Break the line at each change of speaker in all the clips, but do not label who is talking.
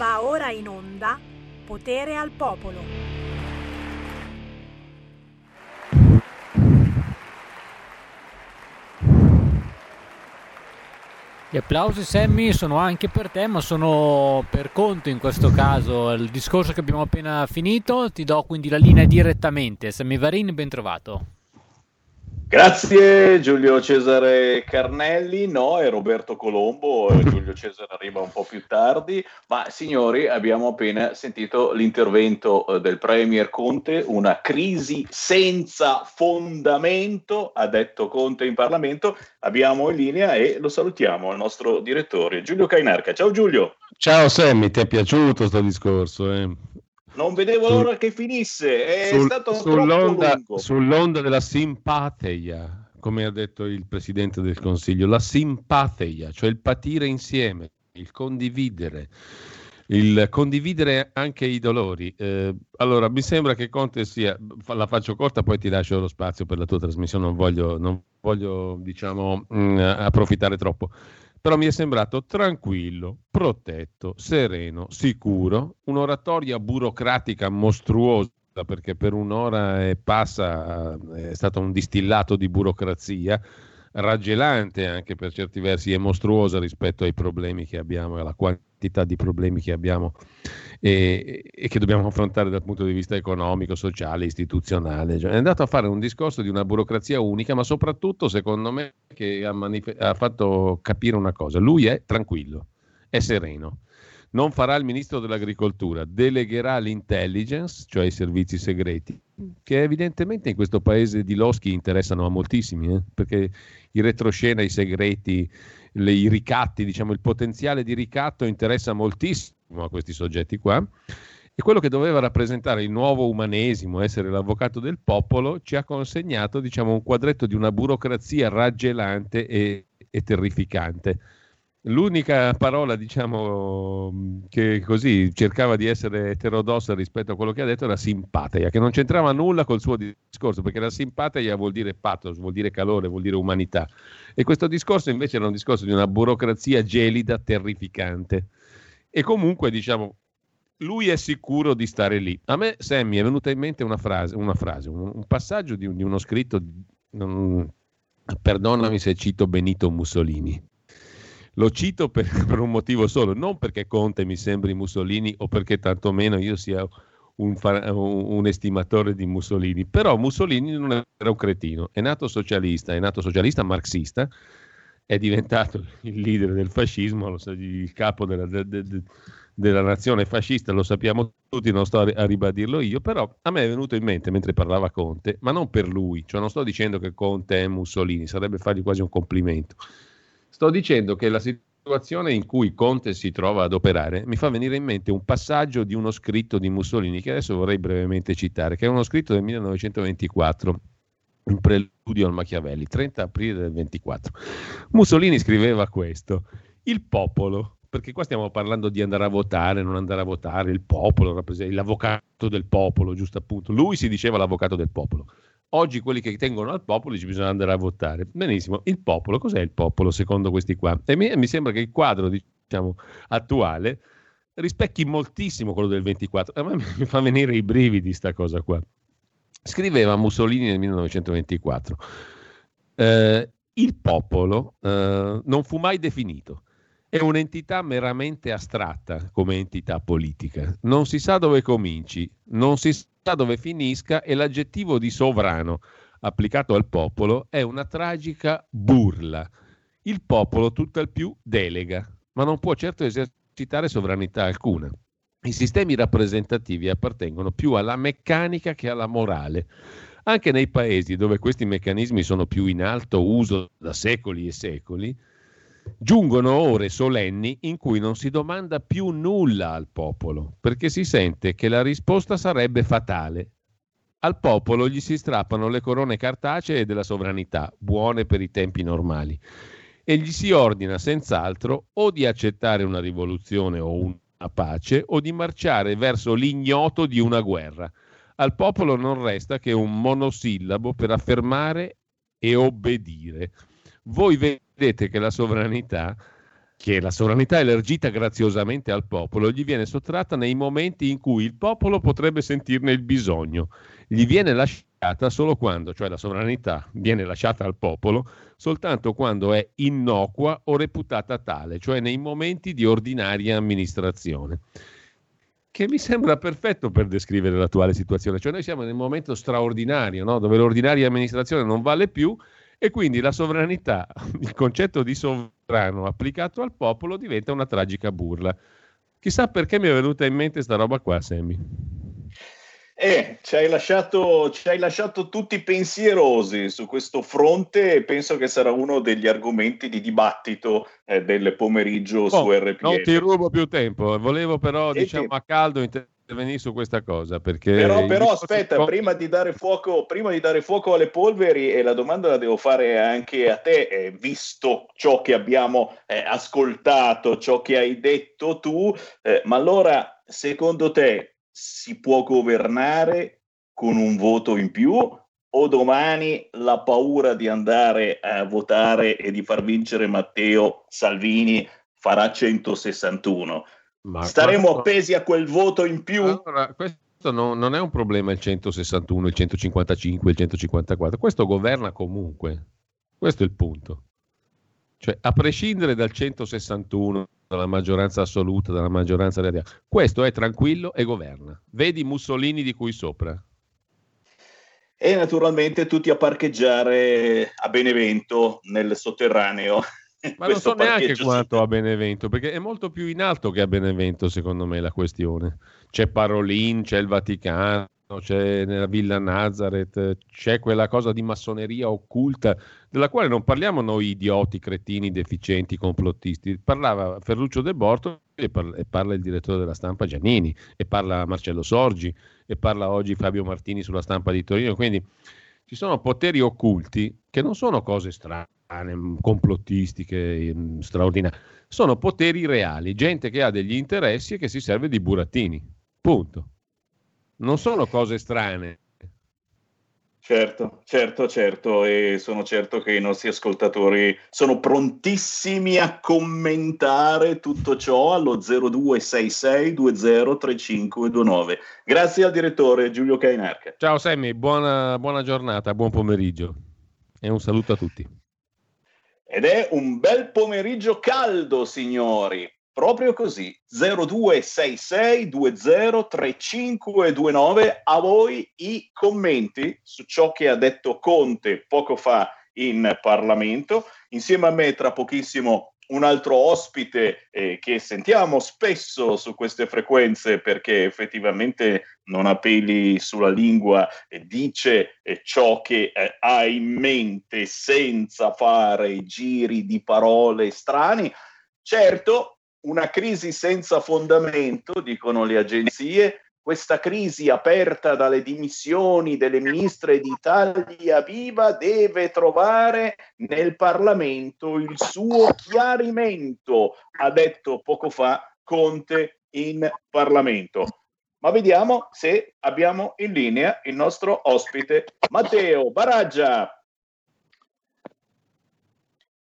Va ora in onda Potere al Popolo.
Gli applausi Sammy sono anche per te, ma sono per conto in questo caso. Il discorso che abbiamo appena finito, ti do quindi la linea direttamente. Sammy Varin, ben trovato.
Grazie Giulio Cesare Carnelli, no, è Roberto Colombo, Giulio Cesare arriva un po' più tardi, ma signori abbiamo appena sentito l'intervento eh, del Premier Conte, una crisi senza fondamento, ha detto Conte in Parlamento, abbiamo in linea e lo salutiamo, il nostro direttore Giulio Cainarca. Ciao Giulio.
Ciao Sammy, ti è piaciuto questo discorso? Eh?
Non vedevo Sul, l'ora che finisse, è sul, stato
sull'onda, sull'onda della simpatia, come ha detto il Presidente del Consiglio, la simpatia, cioè il patire insieme, il condividere, il condividere anche i dolori. Eh, allora, mi sembra che Conte sia, la faccio corta, poi ti lascio lo spazio per la tua trasmissione, non voglio, non voglio diciamo, mh, mm, approfittare troppo però mi è sembrato tranquillo, protetto, sereno, sicuro, un'oratoria burocratica mostruosa perché per un'ora e passa è stato un distillato di burocrazia, raggelante anche per certi versi e mostruosa rispetto ai problemi che abbiamo e alla quantità di problemi che abbiamo e, e, che dobbiamo affrontare dal punto di vista economico, sociale, istituzionale. Cioè, è andato a fare un discorso di una burocrazia unica, ma soprattutto, secondo me, che ha, manif- ha fatto capire una cosa. Lui è tranquillo, è sereno. Non farà il ministro dell'agricoltura, delegherà l'intelligence, cioè i servizi segreti, che evidentemente in questo paese di Loschi interessano a moltissimi, eh? perché i retroscena, i segreti, le, i ricatti, diciamo, il potenziale di ricatto interessa moltissimo a questi soggetti qua. E quello che doveva rappresentare il nuovo umanesimo, essere l'avvocato del popolo, ci ha consegnato diciamo, un quadretto di una burocrazia raggelante e, e terrificante. L'unica parola, diciamo, che così cercava di essere eterodossa rispetto a quello che ha detto era simpatia, che non c'entrava nulla col suo discorso, perché la simpatia vuol dire pathos, vuol dire calore, vuol dire umanità. E questo discorso invece era un discorso di una burocrazia gelida, terrificante. E comunque, diciamo, lui è sicuro di stare lì. A me, Sammy, è venuta in mente una frase, una frase un, un, passaggio di, di uno scritto, non, perdonami se cito Benito Mussolini. Lo cito per, per, un motivo solo, non perché Conte mi sembri Mussolini o perché tantomeno io sia un, un, estimatore di Mussolini, però Mussolini non era un cretino, è nato socialista, è nato socialista marxista, è diventato il leader del fascismo, il capo della, de, de, della nazione fascista, lo sappiamo tutti, non sto a ribadirlo io, però a me è venuto in mente mentre parlava Conte, ma non per lui, cioè non sto dicendo che Conte è Mussolini, sarebbe fargli quasi un complimento, sto dicendo che la situazione in cui Conte si trova ad operare mi fa venire in mente un passaggio di uno scritto di Mussolini che adesso vorrei brevemente citare, che è uno scritto del 1924 un preludio al Machiavelli, 30 aprile del 24. Mussolini scriveva questo, il popolo, perché qua stiamo parlando di andare a votare, non andare a votare, il popolo, l'avvocato del popolo, giusto appunto. Lui si diceva l'avvocato del popolo. Oggi quelli che tengono al popolo dice bisogna andare a votare. Benissimo, il popolo, cos'è il popolo secondo questi qua? E mi, mi sembra che il quadro diciamo, attuale rispecchi moltissimo quello del 24. A me mi fa venire i brividi sta cosa qua. Scriveva Mussolini nel 1924, eh, il popolo eh, non fu mai definito, è un'entità meramente astratta come entità politica, non si sa dove cominci, non si sa dove finisca e l'aggettivo di sovrano applicato al popolo è una tragica burla. Il popolo tutt'al più delega, ma non può certo esercitare sovranità alcuna. I sistemi rappresentativi appartengono più alla meccanica che alla morale. Anche nei paesi dove questi meccanismi sono più in alto uso da secoli e secoli, giungono ore solenni in cui non si domanda più nulla al popolo, perché si sente che la risposta sarebbe fatale. Al popolo gli si strappano le corone cartacee della sovranità, buone per i tempi normali, e gli si ordina senz'altro o di accettare una rivoluzione o un a pace o di marciare verso l'ignoto di una guerra. Al popolo non resta che un monosillabo per affermare e obbedire. Voi vedete che la sovranità che la sovranità elargita graziosamente al popolo gli viene sottratta nei momenti in cui il popolo potrebbe sentirne il bisogno. Gli viene lasciata solo quando, cioè la sovranità viene lasciata al popolo, soltanto quando è innocua o reputata tale, cioè nei momenti di ordinaria amministrazione. Che mi sembra perfetto per descrivere l'attuale situazione, cioè noi siamo nel momento straordinario, no? dove l'ordinaria amministrazione non vale più e quindi la sovranità, il concetto di sovrano applicato al popolo diventa una tragica burla. Chissà perché mi è venuta in mente sta roba qua, Sammy.
Eh, ci hai, lasciato, ci hai lasciato tutti pensierosi su questo fronte e penso che sarà uno degli argomenti di dibattito eh, del pomeriggio oh, su RPL.
Non ti rubo più tempo, volevo però, e diciamo, a caldo inter- intervenire su questa cosa perché
però, però aspetta po- prima, di dare fuoco, prima di dare fuoco alle polveri e la domanda la devo fare anche a te eh, visto ciò che abbiamo eh, ascoltato ciò che hai detto tu eh, ma allora secondo te si può governare con un voto in più o domani la paura di andare a votare e di far vincere Matteo Salvini farà 161 ma Staremo questo... appesi a quel voto in più?
Allora, questo no, non è un problema il 161, il 155, il 154. Questo governa comunque. Questo è il punto. Cioè, a prescindere dal 161, dalla maggioranza assoluta, dalla maggioranza relativa, questo è tranquillo e governa. Vedi Mussolini di cui sopra.
E naturalmente tutti a parcheggiare a Benevento nel sotterraneo
Ma non so neanche quanto a Benevento, perché è molto più in alto che a Benevento, secondo me, la questione. C'è Parolin, c'è il Vaticano, c'è nella Villa Nazareth, c'è quella cosa di massoneria occulta, della quale non parliamo noi idioti, cretini, deficienti, complottisti. Parlava Ferruccio De Borto e parla, e parla il direttore della stampa Giannini, e parla Marcello Sorgi, e parla oggi Fabio Martini sulla stampa di Torino. Quindi ci sono poteri occulti che non sono cose strane complottistiche mm, straordinarie, sono poteri reali, gente che ha degli interessi e che si serve di burattini. Punto. Non sono cose strane.
Certo, certo, certo, e sono certo che i nostri ascoltatori sono prontissimi a commentare tutto ciò allo 0266203529. Grazie al direttore Giulio Cainarca.
Ciao Sammy, buona, buona giornata, buon pomeriggio e un saluto a tutti.
Ed è un bel pomeriggio caldo, signori. Proprio così. 0266203529. A voi i commenti su ciò che ha detto Conte poco fa in Parlamento. Insieme a me tra pochissimo un altro ospite eh, che sentiamo spesso su queste frequenze perché effettivamente non ha peli sulla lingua e dice eh, ciò che eh, ha in mente senza fare giri di parole strani. Certo, una crisi senza fondamento, dicono le agenzie, questa crisi aperta dalle dimissioni delle ministre d'Italia Viva deve trovare nel Parlamento il suo chiarimento, ha detto poco fa Conte in Parlamento. Ma vediamo se abbiamo in linea il nostro ospite Matteo Baraggia.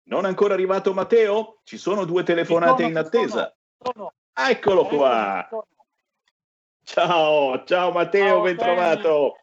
Non è ancora arrivato Matteo? Ci sono due telefonate in attesa. Eccolo qua. Ciao, ciao Matteo, ciao, ben trovato.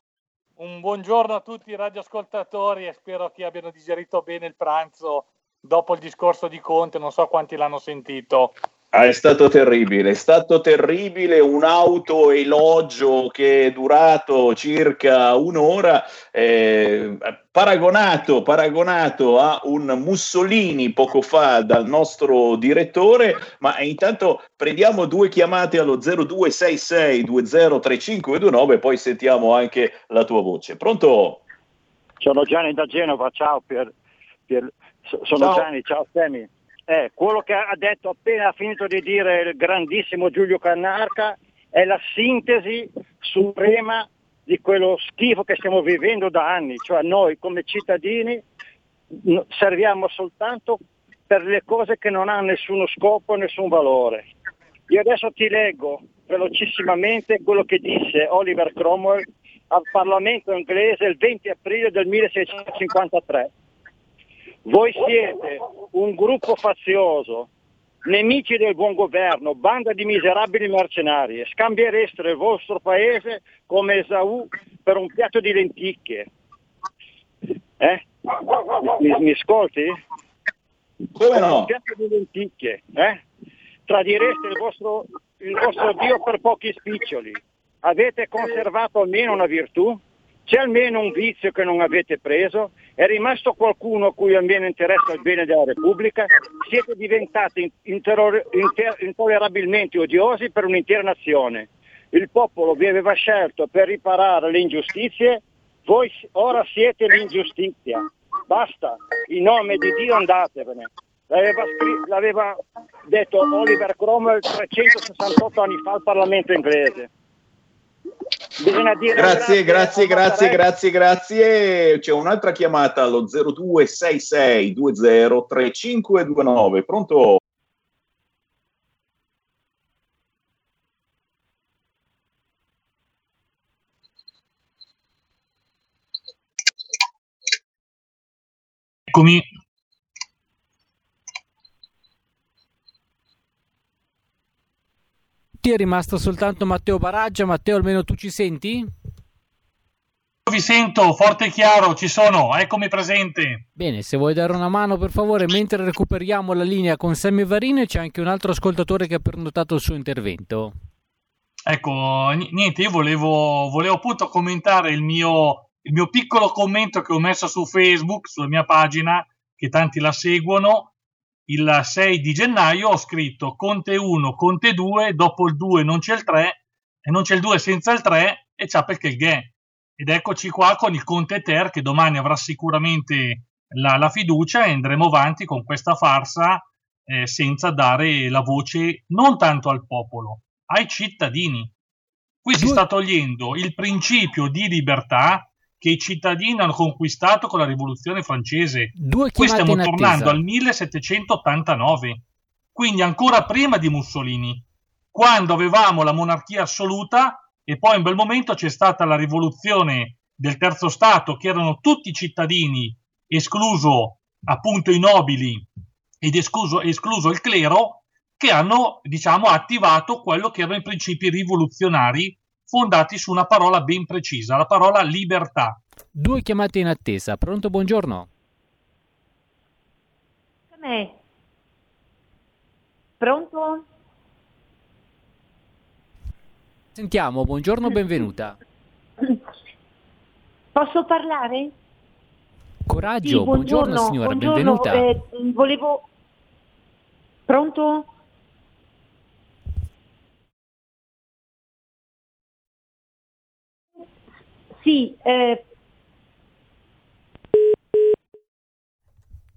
Un buongiorno a tutti i radioascoltatori e spero che abbiano digerito bene il pranzo dopo il discorso di Conte, non so quanti l'hanno sentito.
Ah, è stato terribile, è stato terribile un autoelogio che è durato circa un'ora, eh, paragonato, paragonato a un Mussolini poco fa dal nostro direttore, ma intanto prendiamo due chiamate allo 0266 203529 e poi sentiamo anche la tua voce. Pronto?
Sono Gianni da Genova, ciao Pier, Pier sono ciao. Gianni, ciao Semi. Eh, quello che ha detto appena finito di dire il grandissimo Giulio Cannarca è la sintesi suprema di quello schifo che stiamo vivendo da anni, cioè noi come cittadini serviamo soltanto per le cose che non hanno nessuno scopo, nessun valore. Io adesso ti leggo velocissimamente quello che disse Oliver Cromwell al Parlamento inglese il 20 aprile del 1653 voi siete un gruppo fazioso nemici del buon governo, banda di miserabili mercenari, scambiereste il vostro paese come Esaù per un piatto di lenticchie. Eh? Mi, mi ascolti?
Come no?
Un piatto di lenticchie. Eh? Tradireste il vostro, il vostro Dio per pochi spiccioli. Avete conservato almeno una virtù? C'è almeno un vizio che non avete preso? È rimasto qualcuno a cui almeno interessa il bene della Repubblica? Siete diventati inter- inter- intollerabilmente odiosi per un'intera nazione. Il popolo vi aveva scelto per riparare le ingiustizie, voi ora siete l'ingiustizia. Basta, in nome di Dio andatevene. L'aveva, scr- l'aveva detto Oliver Cromwell 368 anni fa al Parlamento inglese.
Bisogna dire grazie, grazie, grazie, grazie, grazie. C'è un'altra chiamata allo 0266203529. Pronto?
Eccomi.
Ti è rimasto soltanto Matteo Baraggia. Matteo, almeno tu ci senti?
Vi sento forte e chiaro, ci sono, eccomi presente.
Bene, se vuoi dare una mano per favore, mentre recuperiamo la linea con Sammy Varine, c'è anche un altro ascoltatore che ha prenotato il suo intervento.
Ecco, niente, io volevo, volevo appunto commentare il mio, il mio piccolo commento che ho messo su Facebook, sulla mia pagina, che tanti la seguono, il 6 di gennaio ho scritto Conte 1, Conte 2, dopo il 2 non c'è il 3 e non c'è il 2 senza il 3 e c'ha perché il GE. Ed eccoci qua con il Conte Ter che domani avrà sicuramente la, la fiducia e andremo avanti con questa farsa eh, senza dare la voce non tanto al popolo, ai cittadini. Qui si sta togliendo il principio di libertà che i cittadini hanno conquistato con la rivoluzione francese.
Due
Qui stiamo tornando al 1789, quindi ancora prima di Mussolini, quando avevamo la monarchia assoluta e poi in quel momento c'è stata la rivoluzione del terzo Stato, che erano tutti cittadini, escluso appunto i nobili ed escluso, escluso il clero, che hanno diciamo attivato quello che erano i principi rivoluzionari fondati su una parola ben precisa, la parola libertà.
Due chiamate in attesa. Pronto, buongiorno.
Me. Pronto?
Sentiamo, buongiorno, benvenuta.
Posso parlare?
Coraggio,
Sì,
buongiorno, signora,
buongiorno,
benvenuta.
eh, volevo... Pronto? Sì, eh,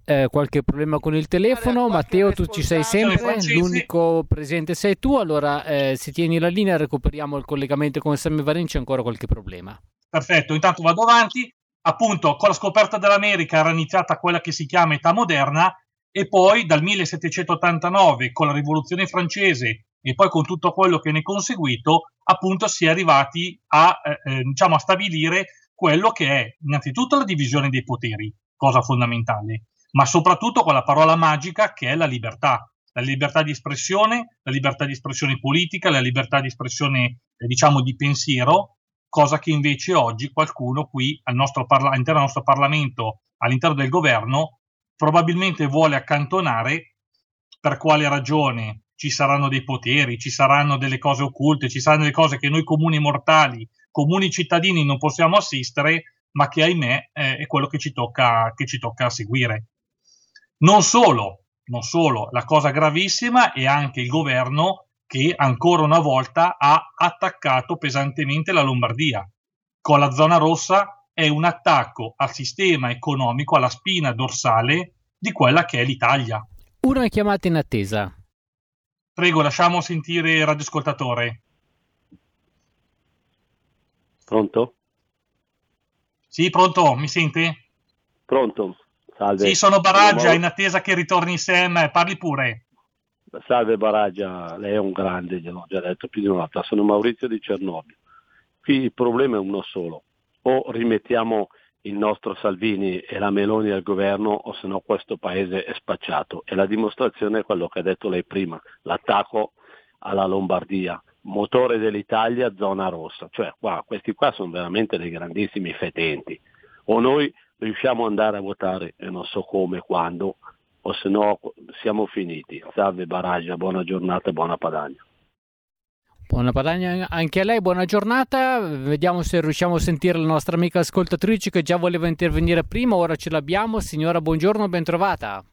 Eh, qualche problema con il telefono? Matteo, tu ci sei sempre, l'unico presente sei tu, allora eh, se tieni la linea recuperiamo il collegamento con Sammy Varin, c'è ancora qualche problema.
Perfetto, intanto vado avanti. Appunto, con la scoperta dell'America era iniziata quella che si chiama età moderna e poi dal 1789 con la rivoluzione francese e poi con tutto quello che ne è conseguito, appunto si è arrivati a, eh, eh, diciamo, a stabilire quello che è innanzitutto la divisione dei poteri, cosa fondamentale, ma soprattutto quella parola magica che è la libertà. La libertà di espressione, la libertà di espressione politica, la libertà di espressione, eh, diciamo, di pensiero, cosa che invece oggi qualcuno qui al nostro parla- all'interno del nostro Parlamento, all'interno del governo, probabilmente vuole accantonare per quale ragione ci saranno dei poteri, ci saranno delle cose occulte, ci saranno delle cose che noi comuni mortali, comuni cittadini non possiamo assistere, ma che ahimè è quello che ci tocca, che ci tocca seguire. Non solo, non solo, la cosa gravissima è anche il governo che ancora una volta ha attaccato pesantemente la Lombardia. Con la zona rossa è un attacco al sistema economico, alla spina dorsale di quella che è l'Italia.
Una chiamata in attesa.
Prego, lasciamo sentire il radioascoltatore.
Pronto?
Sì, pronto, mi sente?
Pronto? Salve.
Sì, sono Baraggia,
Sono
in attesa che ritorni Sam, parli pure.
Salve Baraggia, lei è un grande, gliel'ho già detto più di una volta, sono Maurizio di Cernobbio. Qui il problema è uno solo, o rimettiamo il nostro Salvini e la Meloni al governo o se no questo paese è spacciato. E la dimostrazione è quello che ha detto lei prima, l'attacco alla Lombardia, motore dell'Italia, zona rossa. Cioè qua, questi qua sono veramente dei grandissimi fetenti. O noi riusciamo ad andare a votare e non so come, quando, o se no siamo finiti. Salve Baraggia, buona giornata, buona Padagna.
Buona Padagna anche a lei, buona giornata. Vediamo se riusciamo a sentire la nostra amica ascoltatrice che già voleva intervenire prima, ora ce l'abbiamo. Signora, buongiorno, ben trovata.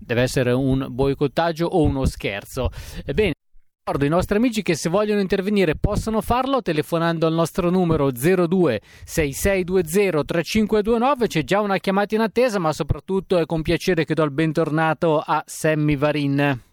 Deve essere un boicottaggio o uno scherzo. Ebbene, ricordo ai nostri amici che se vogliono intervenire possono farlo telefonando al nostro numero 02 6620 3529. C'è già una chiamata in attesa, ma soprattutto è con piacere che do il bentornato a Sammy Varin.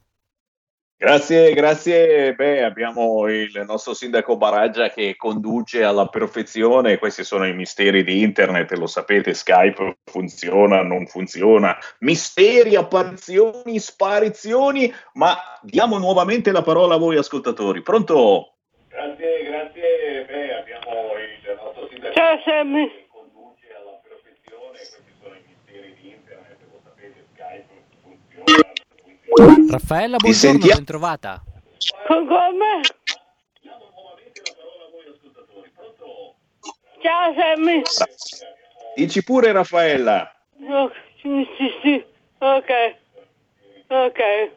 Grazie, grazie. Beh, abbiamo il nostro sindaco Baraggia che conduce alla perfezione. Questi sono i misteri di internet, lo sapete, Skype funziona, non funziona. Misteri, apparizioni, sparizioni, ma diamo nuovamente la parola a voi ascoltatori. Pronto? Grazie, grazie. Beh, abbiamo il nostro sindaco
Ciao Sammy.
che conduce alla perfezione. Questi sono i misteri di internet, lo sapete, Skype funziona. funziona.
Raffaella, buongiorno, ben trovata.
Come? Ciao Sammy.
Dici pure Raffaella.
Oh, sì, sì, sì. Ok. Ok.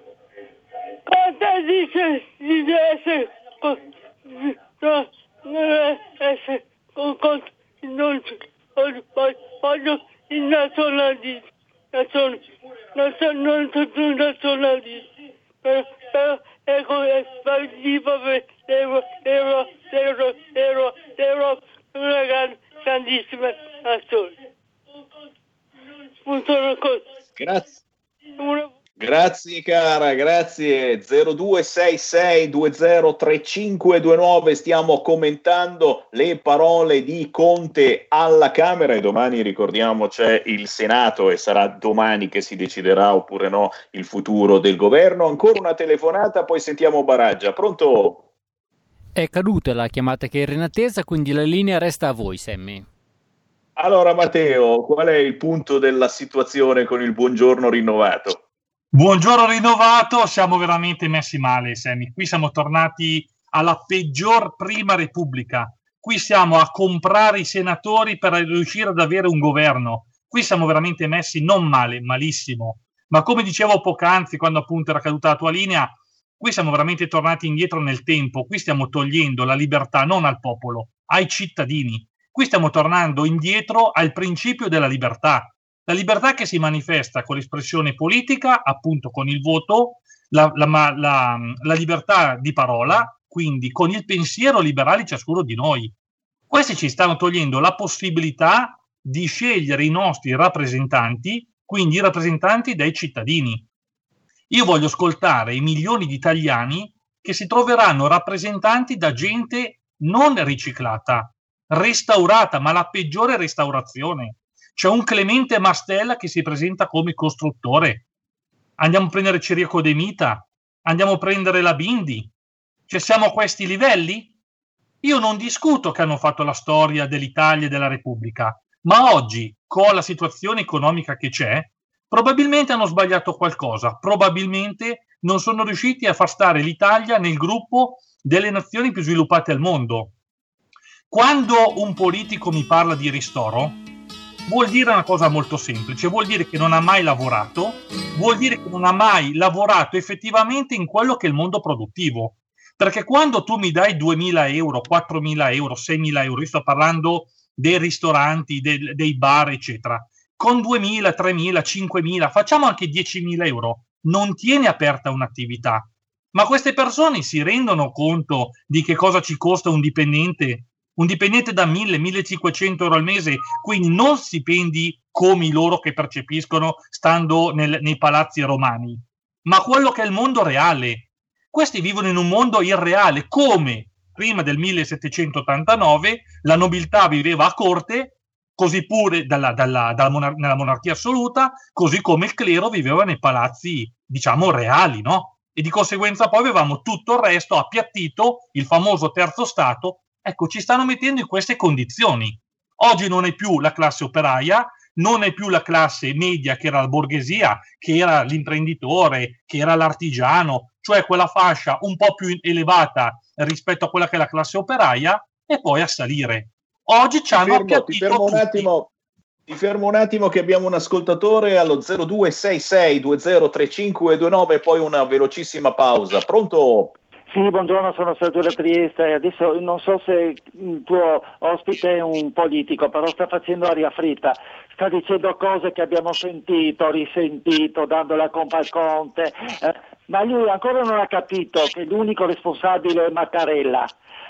Cosa dice di essere non essere con, con non voglio, il non sono non sono però però ecco ecco ero ero ero ero ero una gran- grandissima nazione funziona così
Grazie.
una
Grazie cara, grazie 0266203529 stiamo commentando le parole di Conte alla Camera e domani ricordiamo c'è il Senato e sarà domani che si deciderà oppure no il futuro del governo. Ancora una telefonata, poi sentiamo Baraggia. Pronto?
È caduta la chiamata che era in attesa, quindi la linea resta a voi, Sammy.
Allora Matteo, qual è il punto della situazione con il buongiorno rinnovato?
Buongiorno rinnovato, siamo veramente messi male, Sammy. Qui siamo tornati alla peggior prima repubblica. Qui siamo a comprare i senatori per riuscire ad avere un governo. Qui siamo veramente messi non male, malissimo. Ma come dicevo poc'anzi, quando appunto era caduta la tua linea, qui siamo veramente tornati indietro nel tempo. Qui stiamo togliendo la libertà non al popolo, ai cittadini. Qui stiamo tornando indietro al principio della libertà. La libertà che si manifesta con l'espressione politica, appunto con il voto, la, la- la- la libertà di parola, quindi con il pensiero liberale ciascuno di noi. Questi ci stanno togliendo la possibilità di scegliere i nostri rappresentanti, quindi i rappresentanti dei cittadini. Io voglio ascoltare i milioni di italiani che si troveranno rappresentanti da gente non riciclata, restaurata, ma la peggiore restaurazione. C'è un Clemente Mastella che si presenta come costruttore. Andiamo a prendere Ciriaco De Mita, andiamo a prendere la Bindi. Cioè siamo a questi livelli? Io non discuto che hanno fatto la storia dell'Italia e della Repubblica, ma oggi, con la situazione economica che c'è, probabilmente hanno sbagliato qualcosa, probabilmente non sono riusciti a far stare l'Italia nel gruppo delle nazioni più sviluppate al mondo. Quando un politico mi parla di ristoro, vuol dire una cosa molto semplice, vuol dire che non ha mai lavorato, vuol dire che non ha mai lavorato effettivamente in quello che è il mondo produttivo. Perché quando tu mi dai 2.000 euro, 4.000 euro, 6.000 euro, io sto parlando dei ristoranti, del- dei bar, eccetera, con 2.000, 3.000, 5.000, facciamo anche 10.000 euro, non tieni aperta un'attività. Ma queste persone si rendono conto di che cosa ci costa un dipendente? Un dipendente da 1.000, 1.500 euro al mese, quindi non stipendi come loro che percepiscono stando nel- nei palazzi romani, ma quello che è il mondo reale. Questi vivono in un mondo irreale, come prima del 1789 la nobiltà viveva a corte, così pure dalla- dalla- dalla monar- nella monarchia assoluta, così come il clero viveva nei palazzi, diciamo, reali, no? e di conseguenza poi avevamo tutto il resto appiattito, il famoso terzo Stato. Ecco, ci stanno mettendo in queste condizioni. Oggi non è più la classe operaia, non è più la classe media che era la borghesia, che era l'imprenditore, che era l'artigiano, cioè quella fascia un po' più elevata rispetto a quella che è la classe operaia, e poi a salire. Oggi ci hanno
fermo, ti fermo un attimo. Ti fermo un attimo che abbiamo un ascoltatore allo 0266203529 e poi una velocissima pausa. Pronto?
Sì, buongiorno, sono Sergio Trieste. Adesso non so se il tuo ospite è un politico, però sta facendo aria fritta. Sta dicendo cose che abbiamo sentito, risentito, dando la colpa al Conte. Eh, ma lui ancora non ha capito che l'unico responsabile è Mattarella.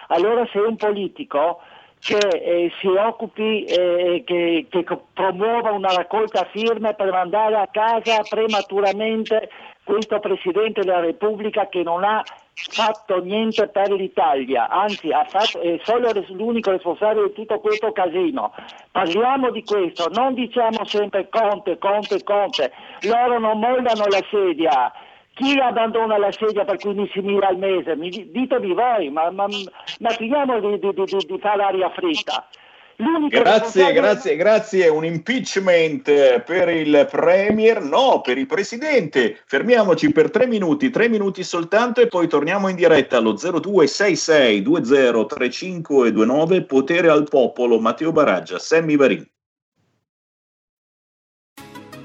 Allora se è un politico che eh, si occupi, eh, che, che promuova una raccolta firme per mandare a casa prematuramente questo Presidente della Repubblica che non ha fatto niente per l'Italia, anzi fatto, è solo l'unico responsabile di tutto questo casino. Parliamo di questo, non diciamo sempre Conte, Conte, Conte, loro non mollano la sedia. Chi abbandona la sedia per 15.000 al mese? Mi, ditemi voi, ma, ma, ma finiamo di, di, di, di fare aria fritta.
L'unico grazie, grazie, grazie. Un impeachment per il Premier? No, per il Presidente. Fermiamoci per tre minuti, tre minuti soltanto e poi torniamo in diretta allo 0266203529. Potere al popolo. Matteo Baraggia, Sammy Varin.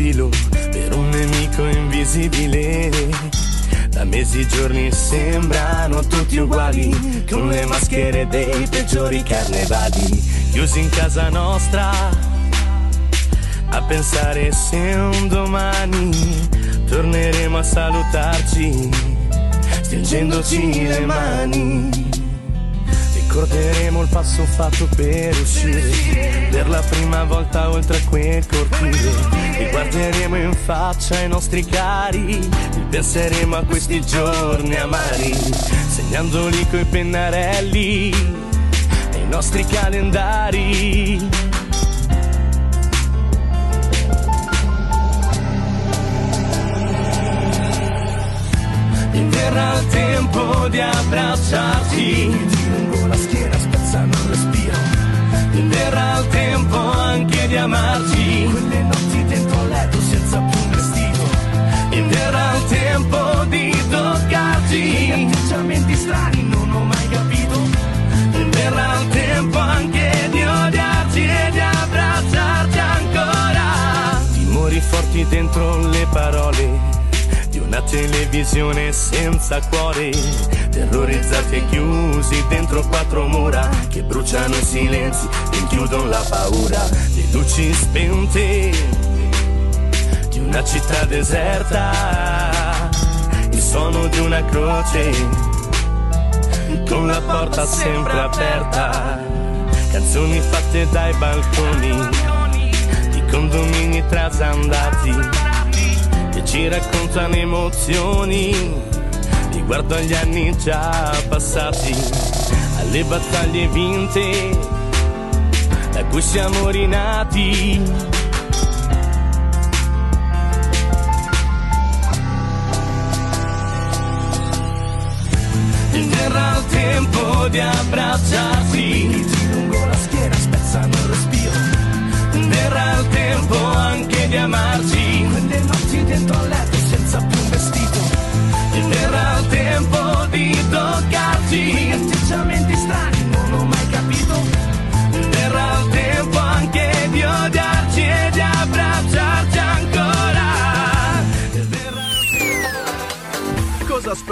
Filo per un nemico invisibile. Da mesi i giorni sembrano tutti uguali, con le maschere dei peggiori carnevali, chiusi in casa nostra, a pensare se un domani torneremo a salutarci, stringendoci le mani. Ricorderemo il passo fatto per uscire Per la prima volta oltre quel cortile E guarderemo in faccia i nostri cari Penseremo a questi giorni amari Segnandoli coi pennarelli Nei nostri calendari. Verrà il tempo di abbracciarti lungo la schiena spezzando il respiro. Verrà anche di amarti. Quelle notti dentro letto senza più un vestito. Ed era il tempo di toccarti. E atteggiamenti strani non ho mai capito. Ed era il tempo anche di odiarci e di abbracciarti ancora. Timori forti dentro le parole. Di una televisione senza cuore terrorizzati e chiusi dentro quattro mura che bruciano i silenzi, rinchiudono la paura, le luci spente di una città deserta, il suono di una croce con la porta sempre aperta, canzoni fatte dai balconi di condomini trasandati che ci raccontano emozioni riguardo agli anni già passati, alle battaglie vinte da cui siamo rinati. E verrà il tempo di abbracciarsi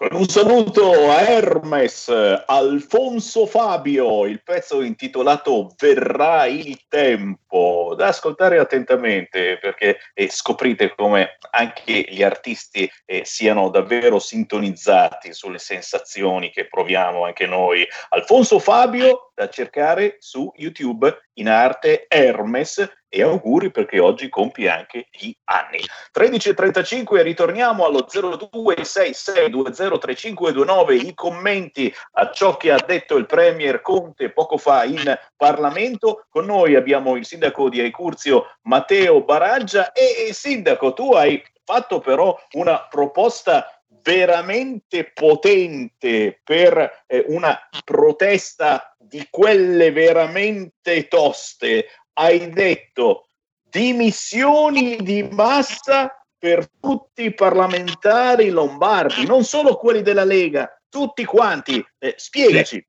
Con un saluto a Hermes, Alfonso Fabio, il pezzo intitolato Verrà il tempo, da ascoltare attentamente perché eh, scoprite come anche gli artisti eh, siano davvero sintonizzati sulle sensazioni che proviamo anche noi. Alfonso Fabio da cercare su YouTube in arte Hermes e auguri perché oggi compie anche gli anni. 13.35 ritorniamo allo 0266203529 i commenti a ciò che ha detto il Premier Conte poco fa in Parlamento. Con noi abbiamo il sindaco di Aicurzio Matteo Baraggia e, e sindaco tu hai fatto però una proposta veramente potente per eh, una protesta di quelle veramente toste hai detto dimissioni di massa per tutti i parlamentari lombardi, non solo quelli della Lega, tutti quanti. Eh, spiegaci.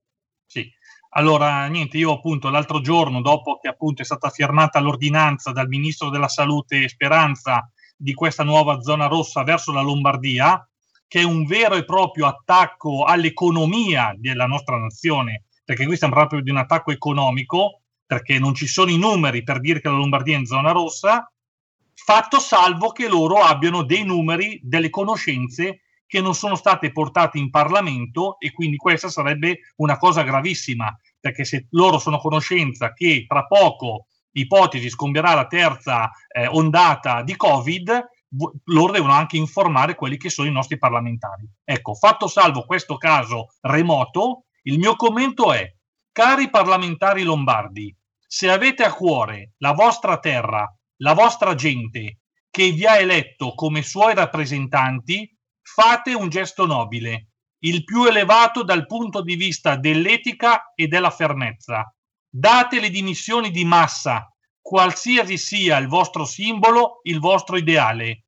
Sì. Allora, niente, io appunto l'altro giorno, dopo che appunto è stata firmata l'ordinanza dal Ministro della Salute Speranza di questa nuova zona rossa verso la Lombardia, che è un vero e proprio attacco all'economia della nostra nazione, perché qui stiamo proprio di un attacco economico, perché non ci sono i numeri per dire che la Lombardia è in zona rossa, fatto salvo che loro abbiano dei numeri, delle conoscenze che non sono state portate in Parlamento e quindi questa sarebbe una cosa gravissima, perché se loro sono a conoscenza che tra poco, ipotesi, scombierà la terza eh, ondata di Covid, loro devono anche informare quelli che sono i nostri parlamentari. Ecco, fatto salvo questo caso remoto, il mio commento è, cari parlamentari lombardi, se avete a cuore la vostra terra, la vostra gente, che vi ha eletto come suoi rappresentanti, fate un gesto nobile, il più elevato dal punto di vista dell'etica e della fermezza. Date le dimissioni di massa qualsiasi sia il vostro simbolo, il vostro ideale.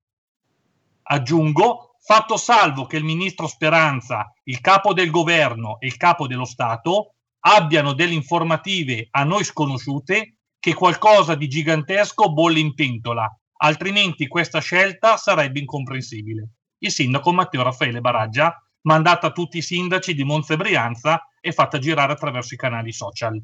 Aggiungo, fatto salvo che il ministro Speranza, il capo del governo e il capo dello Stato abbiano delle informative a noi sconosciute che qualcosa di gigantesco bolle in pentola, altrimenti questa scelta sarebbe incomprensibile. Il sindaco Matteo Raffaele Baraggia, mandata a tutti i sindaci di Monza e Brianza e fatta girare attraverso i canali social.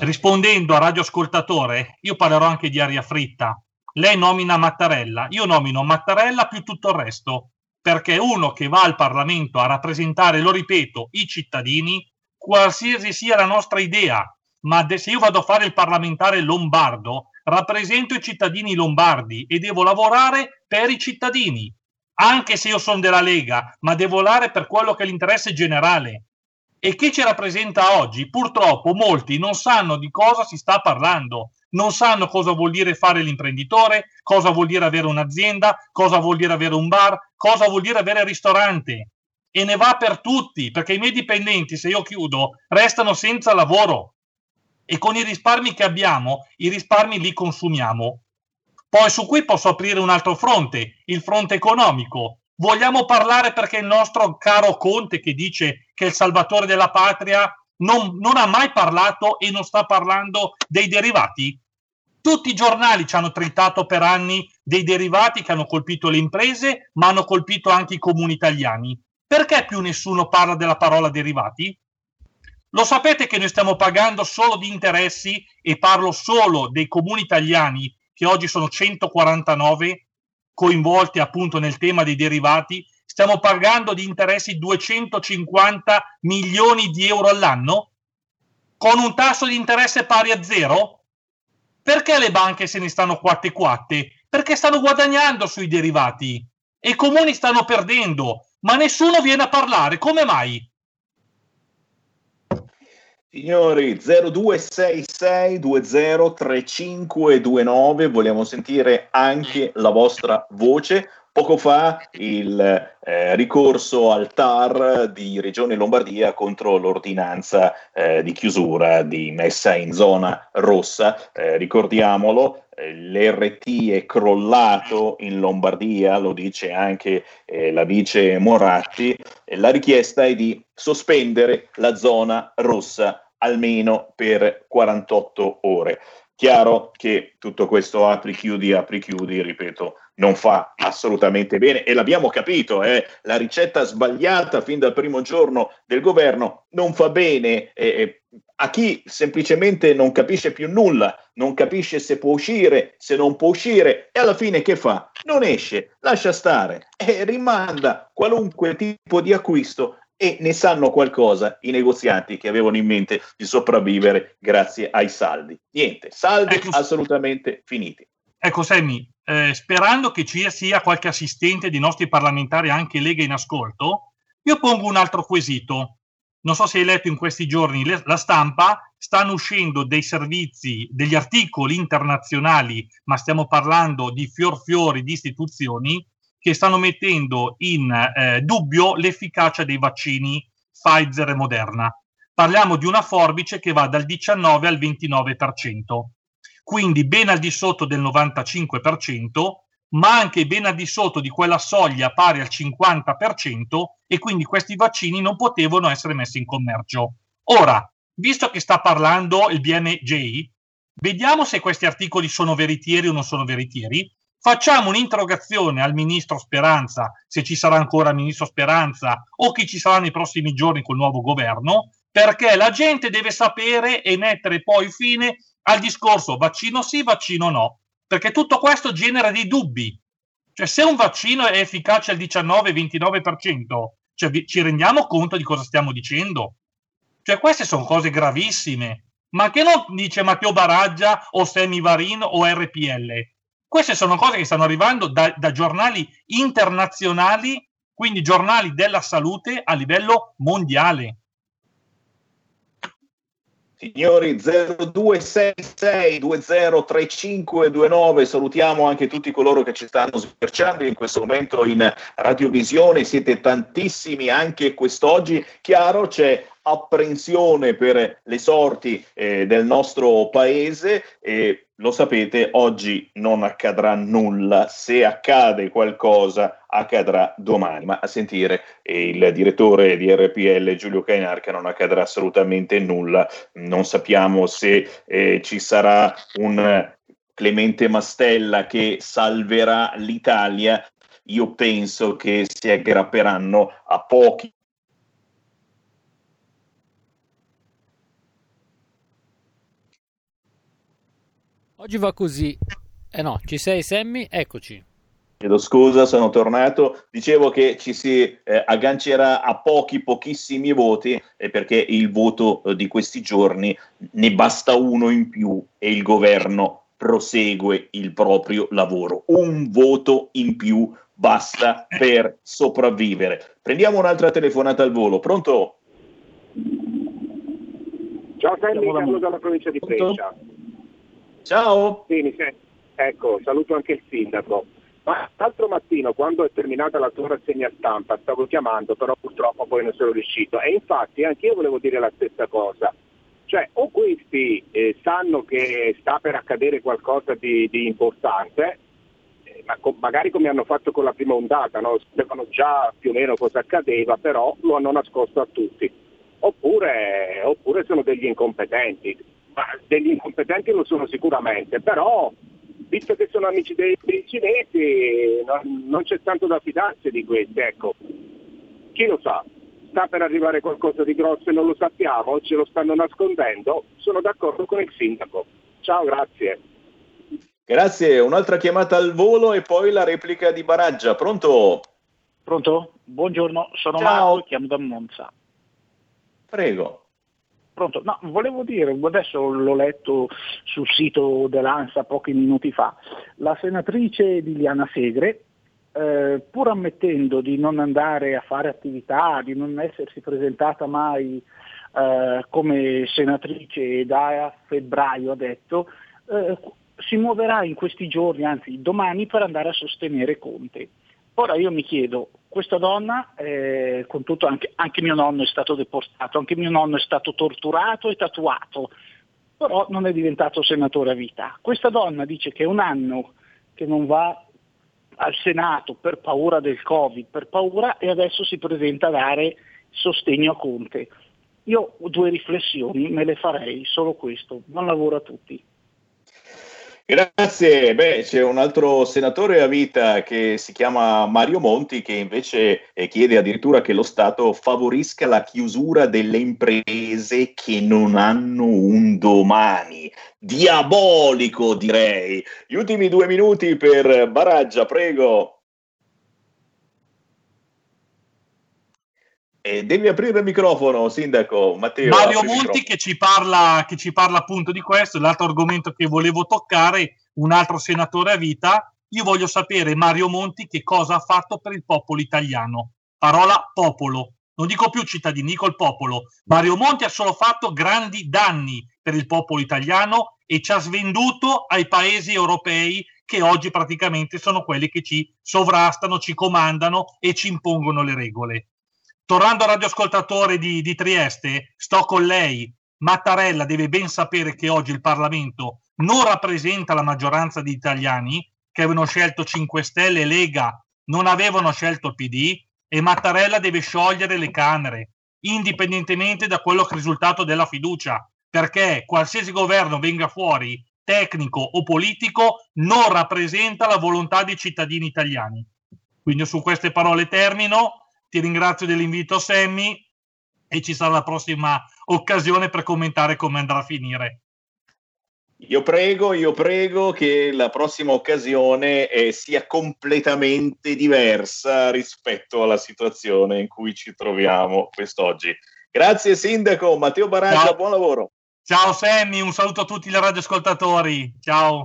Rispondendo a radioascoltatore, io parlerò anche di aria fritta. Lei nomina Mattarella, io nomino Mattarella più tutto il resto, perché uno che va al Parlamento a rappresentare, lo ripeto, i cittadini, qualsiasi sia la nostra idea, ma se io vado a fare il parlamentare lombardo, rappresento i cittadini lombardi e devo lavorare per i cittadini, anche se io sono della Lega, ma devo lavorare per quello che è l'interesse generale. E chi ci rappresenta oggi, purtroppo molti non sanno di cosa si sta parlando, non sanno cosa vuol dire fare l'imprenditore, cosa vuol dire avere un'azienda, cosa vuol dire avere un bar, cosa vuol dire avere il ristorante. E ne va per tutti, perché i miei dipendenti, se io chiudo, restano senza lavoro. e con i risparmi che abbiamo, i risparmi li consumiamo. Poi su qui posso aprire un altro fronte, il fronte economico. Vogliamo parlare perché il nostro caro Conte che dice che è il salvatore della patria non, non ha mai parlato e non sta parlando dei derivati? Tutti i giornali ci hanno tritato per anni dei derivati che hanno colpito le imprese, ma hanno colpito anche i comuni italiani. Perché più nessuno parla della parola derivati? Lo sapete che noi stiamo pagando solo di interessi e parlo solo dei comuni italiani che oggi sono 149 coinvolti appunto nel tema dei derivati, stiamo pagando di interessi 250 milioni di euro all'anno con un tasso di interesse pari a zero? Perché le banche se ne stanno quatte quatte? Perché stanno guadagnando sui derivati e i comuni stanno perdendo, ma nessuno viene a parlare. Come mai?
Signori 0266203529, vogliamo sentire anche la vostra voce. Poco fa il eh, ricorso al TAR di Regione Lombardia contro l'ordinanza eh, di chiusura di messa in zona rossa. Eh, ricordiamolo, eh, l'RT è crollato in Lombardia, lo dice anche eh, la vice Moratti. la richiesta è di sospendere la zona rossa almeno per 48 ore. Chiaro che tutto questo apri chiudi, apri chiudi, ripeto, non fa assolutamente bene e l'abbiamo capito, eh? la ricetta sbagliata fin dal primo giorno del governo non fa bene eh, a chi semplicemente non capisce più nulla, non capisce se può uscire, se non può uscire e alla fine che fa? Non esce, lascia stare e rimanda qualunque tipo di acquisto e ne sanno qualcosa i negozianti che avevano in mente di sopravvivere grazie ai saldi. Niente, saldi ecco, assolutamente finiti.
Ecco Sammy, eh, sperando che ci sia qualche assistente di nostri parlamentari anche Lega in ascolto, io pongo un altro quesito. Non so se hai letto in questi giorni le, la stampa, stanno uscendo dei servizi, degli articoli internazionali, ma stiamo parlando di fior fiori di istituzioni che stanno mettendo in eh, dubbio l'efficacia dei vaccini Pfizer e Moderna. Parliamo di una forbice che va dal 19 al 29%, quindi ben al di sotto del 95%, ma anche ben al di sotto di quella soglia pari al 50% e quindi questi vaccini non potevano essere messi in commercio. Ora, visto che sta parlando il BMJ, vediamo se questi articoli sono veritieri o non sono veritieri facciamo un'interrogazione al ministro Speranza, se ci sarà ancora il ministro Speranza o chi ci sarà nei prossimi giorni col nuovo governo, perché la gente deve sapere e mettere poi fine al discorso vaccino sì, vaccino no, perché tutto questo genera dei dubbi. Cioè, se un vaccino è efficace al 19-29%, cioè, ci rendiamo conto di cosa stiamo dicendo? Cioè, queste sono cose gravissime. Ma che non dice Matteo Baraggia o Semi Varin o RPL? Queste sono cose che stanno arrivando da, da giornali internazionali, quindi giornali della salute a livello mondiale.
Signori 0266203529, salutiamo anche tutti coloro che ci stanno sbirciando in questo momento in radiovisione, siete tantissimi anche quest'oggi. Chiaro, c'è apprensione per le sorti eh, del nostro paese e lo sapete, oggi non accadrà nulla, se accade qualcosa accadrà domani, ma a sentire il direttore di RPL Giulio Cainarca non accadrà assolutamente nulla, non sappiamo se eh, ci sarà un Clemente Mastella che salverà l'Italia, io penso che si aggrapperanno a pochi
Oggi va così. Eh no, ci sei Sammy? Eccoci.
Chiedo scusa, sono tornato. Dicevo che ci si eh, aggancerà a pochi, pochissimi voti, eh, perché il voto eh, di questi giorni ne basta uno in più e il governo prosegue il proprio lavoro. Un voto in più basta per sopravvivere. Prendiamo un'altra telefonata al volo. Pronto?
Ciao Sammy, Carlo dalla provincia di Brescia.
Ciao.
Sì? Ecco, saluto anche il sindaco. Ma l'altro mattino, quando è terminata la tua rassegna stampa, stavo chiamando, però purtroppo poi non sono riuscito. E infatti anche io volevo dire la stessa cosa. Cioè, o questi eh, sanno che sta per accadere qualcosa di, di importante, eh, ma co- magari come hanno fatto con la prima ondata, no? sapevano già più o meno cosa accadeva, però lo hanno nascosto a tutti. Oppure, oppure sono degli incompetenti. Ma degli incompetenti lo sono sicuramente, però visto che sono amici dei, dei cinesi non, non c'è tanto da fidarsi di questi. Ecco. Chi lo sa? sta per arrivare qualcosa di grosso e non lo sappiamo, ce lo stanno nascondendo, sono d'accordo con il sindaco. Ciao, grazie.
Grazie, un'altra chiamata al volo e poi la replica di Baraggia. Pronto?
Pronto? Buongiorno, sono
Ciao.
Marco, chiamo da Monza.
Prego.
Pronto? No, volevo dire, adesso l'ho letto sul sito dell'ANSA pochi minuti fa, la senatrice Liliana Segre, eh, pur ammettendo di non andare a fare attività, di non essersi presentata mai eh, come senatrice da febbraio, ha detto, eh, si muoverà in questi giorni, anzi domani, per andare a sostenere Conte. Ora io mi chiedo, questa donna, eh, con tutto anche, anche mio nonno è stato deportato, anche mio nonno è stato torturato e tatuato, però non è diventato senatore a vita. Questa donna dice che è un anno che non va al Senato per paura del Covid, per paura e adesso si presenta a dare sostegno a Conte. Io due riflessioni me le farei, solo questo. Buon lavoro a tutti.
Grazie. Beh, c'è un altro senatore a vita che si chiama Mario Monti che invece eh, chiede addirittura che lo Stato favorisca la chiusura delle imprese che non hanno un domani. Diabolico, direi. Gli ultimi due minuti per Baraggia, prego. Eh, devi aprire il microfono, sindaco Matteo.
Mario Monti che ci, parla, che ci parla appunto di questo, l'altro argomento che volevo toccare, un altro senatore a vita. Io voglio sapere, Mario Monti, che cosa ha fatto per il popolo italiano. Parola popolo. Non dico più cittadini, dico il popolo. Mario Monti ha solo fatto grandi danni per il popolo italiano e ci ha svenduto ai paesi europei che oggi praticamente sono quelli che ci sovrastano, ci comandano e ci impongono le regole tornando al radioascoltatore di, di Trieste, sto con lei. Mattarella deve ben sapere che oggi il Parlamento non rappresenta la maggioranza di italiani che avevano scelto 5 Stelle e Lega, non avevano scelto il PD e Mattarella deve sciogliere le Camere, indipendentemente da quello che è il risultato della fiducia, perché qualsiasi governo venga fuori, tecnico o politico, non rappresenta la volontà dei cittadini italiani. Quindi su queste parole termino ti ringrazio dell'invito Sammy e ci sarà la prossima occasione per commentare come andrà a finire.
Io prego, io prego che la prossima occasione eh, sia completamente diversa rispetto alla situazione in cui ci troviamo quest'oggi. Grazie Sindaco, Matteo Baraggia,
Ciao.
buon lavoro.
Ciao Sammy, un saluto a tutti i radioascoltatori. Ciao.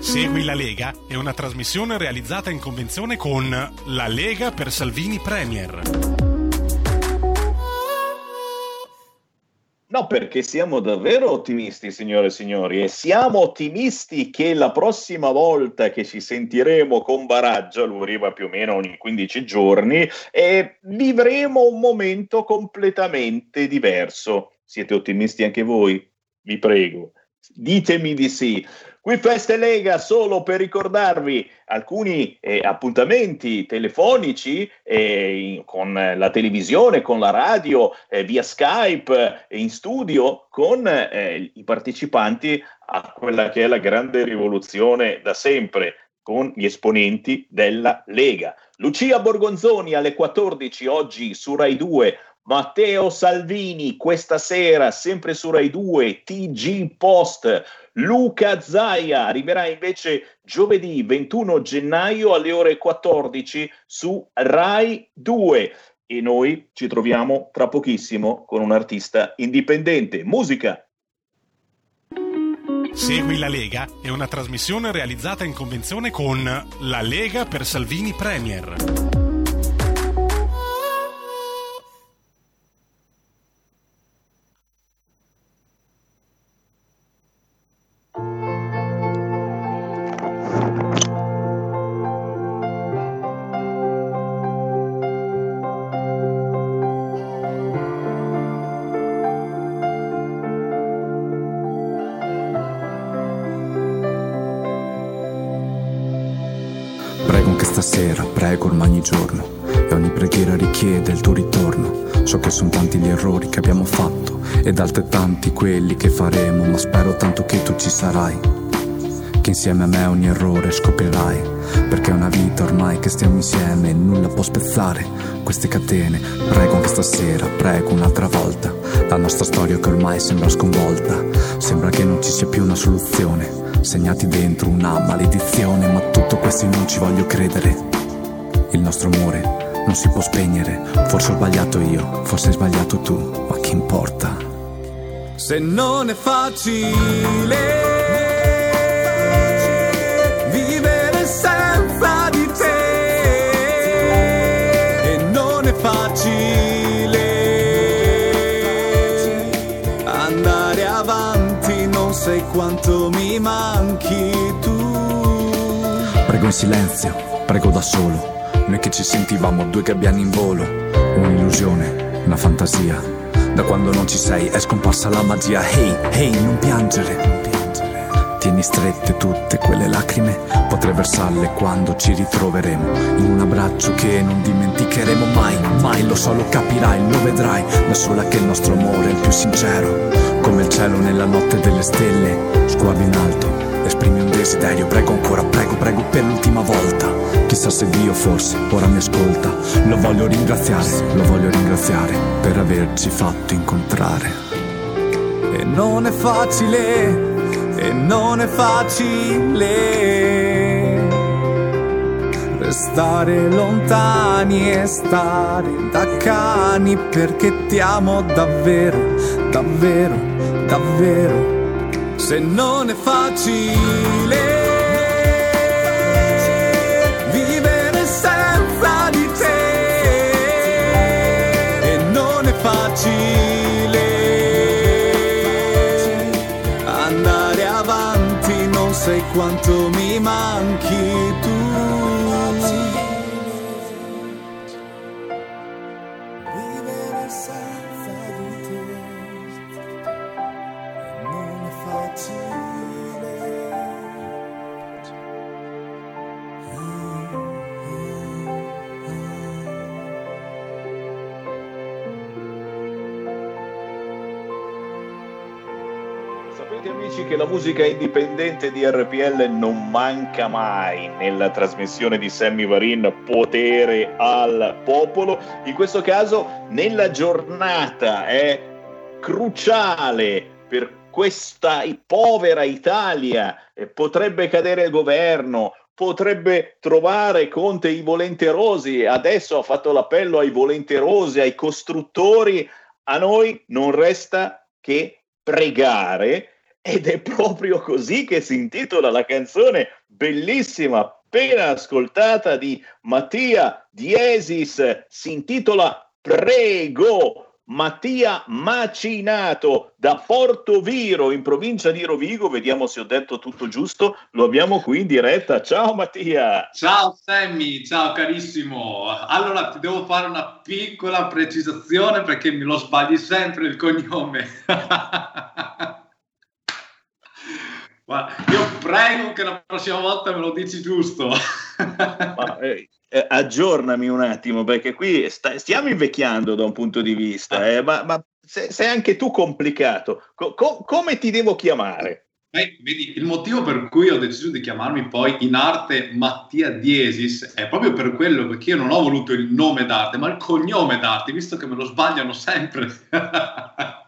Segui la Lega è una trasmissione realizzata in convenzione con La Lega per Salvini Premier.
No, perché siamo davvero ottimisti, signore e signori, e siamo ottimisti che la prossima volta che ci sentiremo con Baraggia, lui arriva più o meno ogni 15 giorni, eh, vivremo un momento completamente diverso. Siete ottimisti anche voi? Vi prego, ditemi di sì. Qui Feste Lega solo per ricordarvi alcuni eh, appuntamenti telefonici eh, in- con la televisione, con la radio, eh, via Skype, eh, in studio con eh, i partecipanti a quella che è la grande rivoluzione da sempre con gli esponenti della Lega. Lucia Borgonzoni alle 14 oggi su Rai 2, Matteo Salvini questa sera sempre su Rai 2, TG Post, Luca Zaia arriverà invece giovedì 21 gennaio alle ore 14 su Rai 2 e noi ci troviamo tra pochissimo con un artista indipendente. Musica!
Segui la Lega è una trasmissione realizzata in convenzione con La Lega per Salvini Premier.
Che sono tanti gli errori che abbiamo fatto ed altrettanti quelli che faremo, ma spero tanto che tu ci sarai. Che insieme a me ogni errore scoprirai. Perché è una vita ormai che stiamo insieme e nulla può spezzare queste catene. Prego anche stasera, prego un'altra volta. La nostra storia che ormai sembra sconvolta. Sembra che non ci sia più una soluzione. Segnati dentro una maledizione, ma tutto questo non ci voglio credere. Il nostro amore non si può spegnere. Forse ho sbagliato io, forse hai sbagliato tu, ma che importa?
Se non è facile vivere senza di te e non è facile andare avanti, non sai quanto mi manchi tu.
Prego in silenzio, prego da solo. Noi che ci sentivamo due gabbiani in volo. Un'illusione, una fantasia. Da quando non ci sei è scomparsa la magia. Hey, hey, non piangere. non piangere. Tieni strette tutte quelle lacrime. Potrei versarle quando ci ritroveremo. In un abbraccio che non dimenticheremo mai. Mai lo so, lo capirai, lo vedrai. Da sola che il nostro amore è il più sincero. Come il cielo nella notte delle stelle. Sguardo in alto, esprimi un desiderio. Prego ancora, prego, prego per l'ultima volta. Chissà se Dio forse ora mi ascolta. Lo voglio ringraziare, lo voglio ringraziare per averci fatto incontrare.
E non è facile, e non è facile restare lontani e stare da cani perché ti amo davvero, davvero, davvero. Se non è facile vivere senza di te non è facile andare avanti, non sai quanto mi manchi tu.
Musica indipendente di RPL non manca mai nella trasmissione di Sammy Varin Potere al Popolo. In questo caso nella giornata è cruciale per questa povera Italia. Eh, Potrebbe cadere il governo, potrebbe trovare Conte i volenterosi. Adesso ha fatto l'appello ai volenterosi, ai costruttori. A noi non resta che pregare ed è proprio così che si intitola la canzone bellissima appena ascoltata di Mattia Diesis. Si intitola Prego Mattia Macinato da Portoviro in provincia di Rovigo. Vediamo se ho detto tutto giusto. Lo abbiamo qui in diretta. Ciao Mattia.
Ciao Sammy, ciao carissimo. Allora ti devo fare una piccola precisazione perché me lo sbagli sempre il cognome. Guarda, io prego che la prossima volta me lo dici giusto.
Ma, eh, eh, aggiornami un attimo perché qui sta- stiamo invecchiando da un punto di vista eh, ma, ma se- sei anche tu complicato Co- co- come ti devo chiamare?
Eh, vedi, il motivo per cui ho deciso di chiamarmi poi in arte Mattia Diesis è proprio per quello perché io non ho voluto il nome d'arte, ma il cognome d'arte, visto che me lo sbagliano sempre.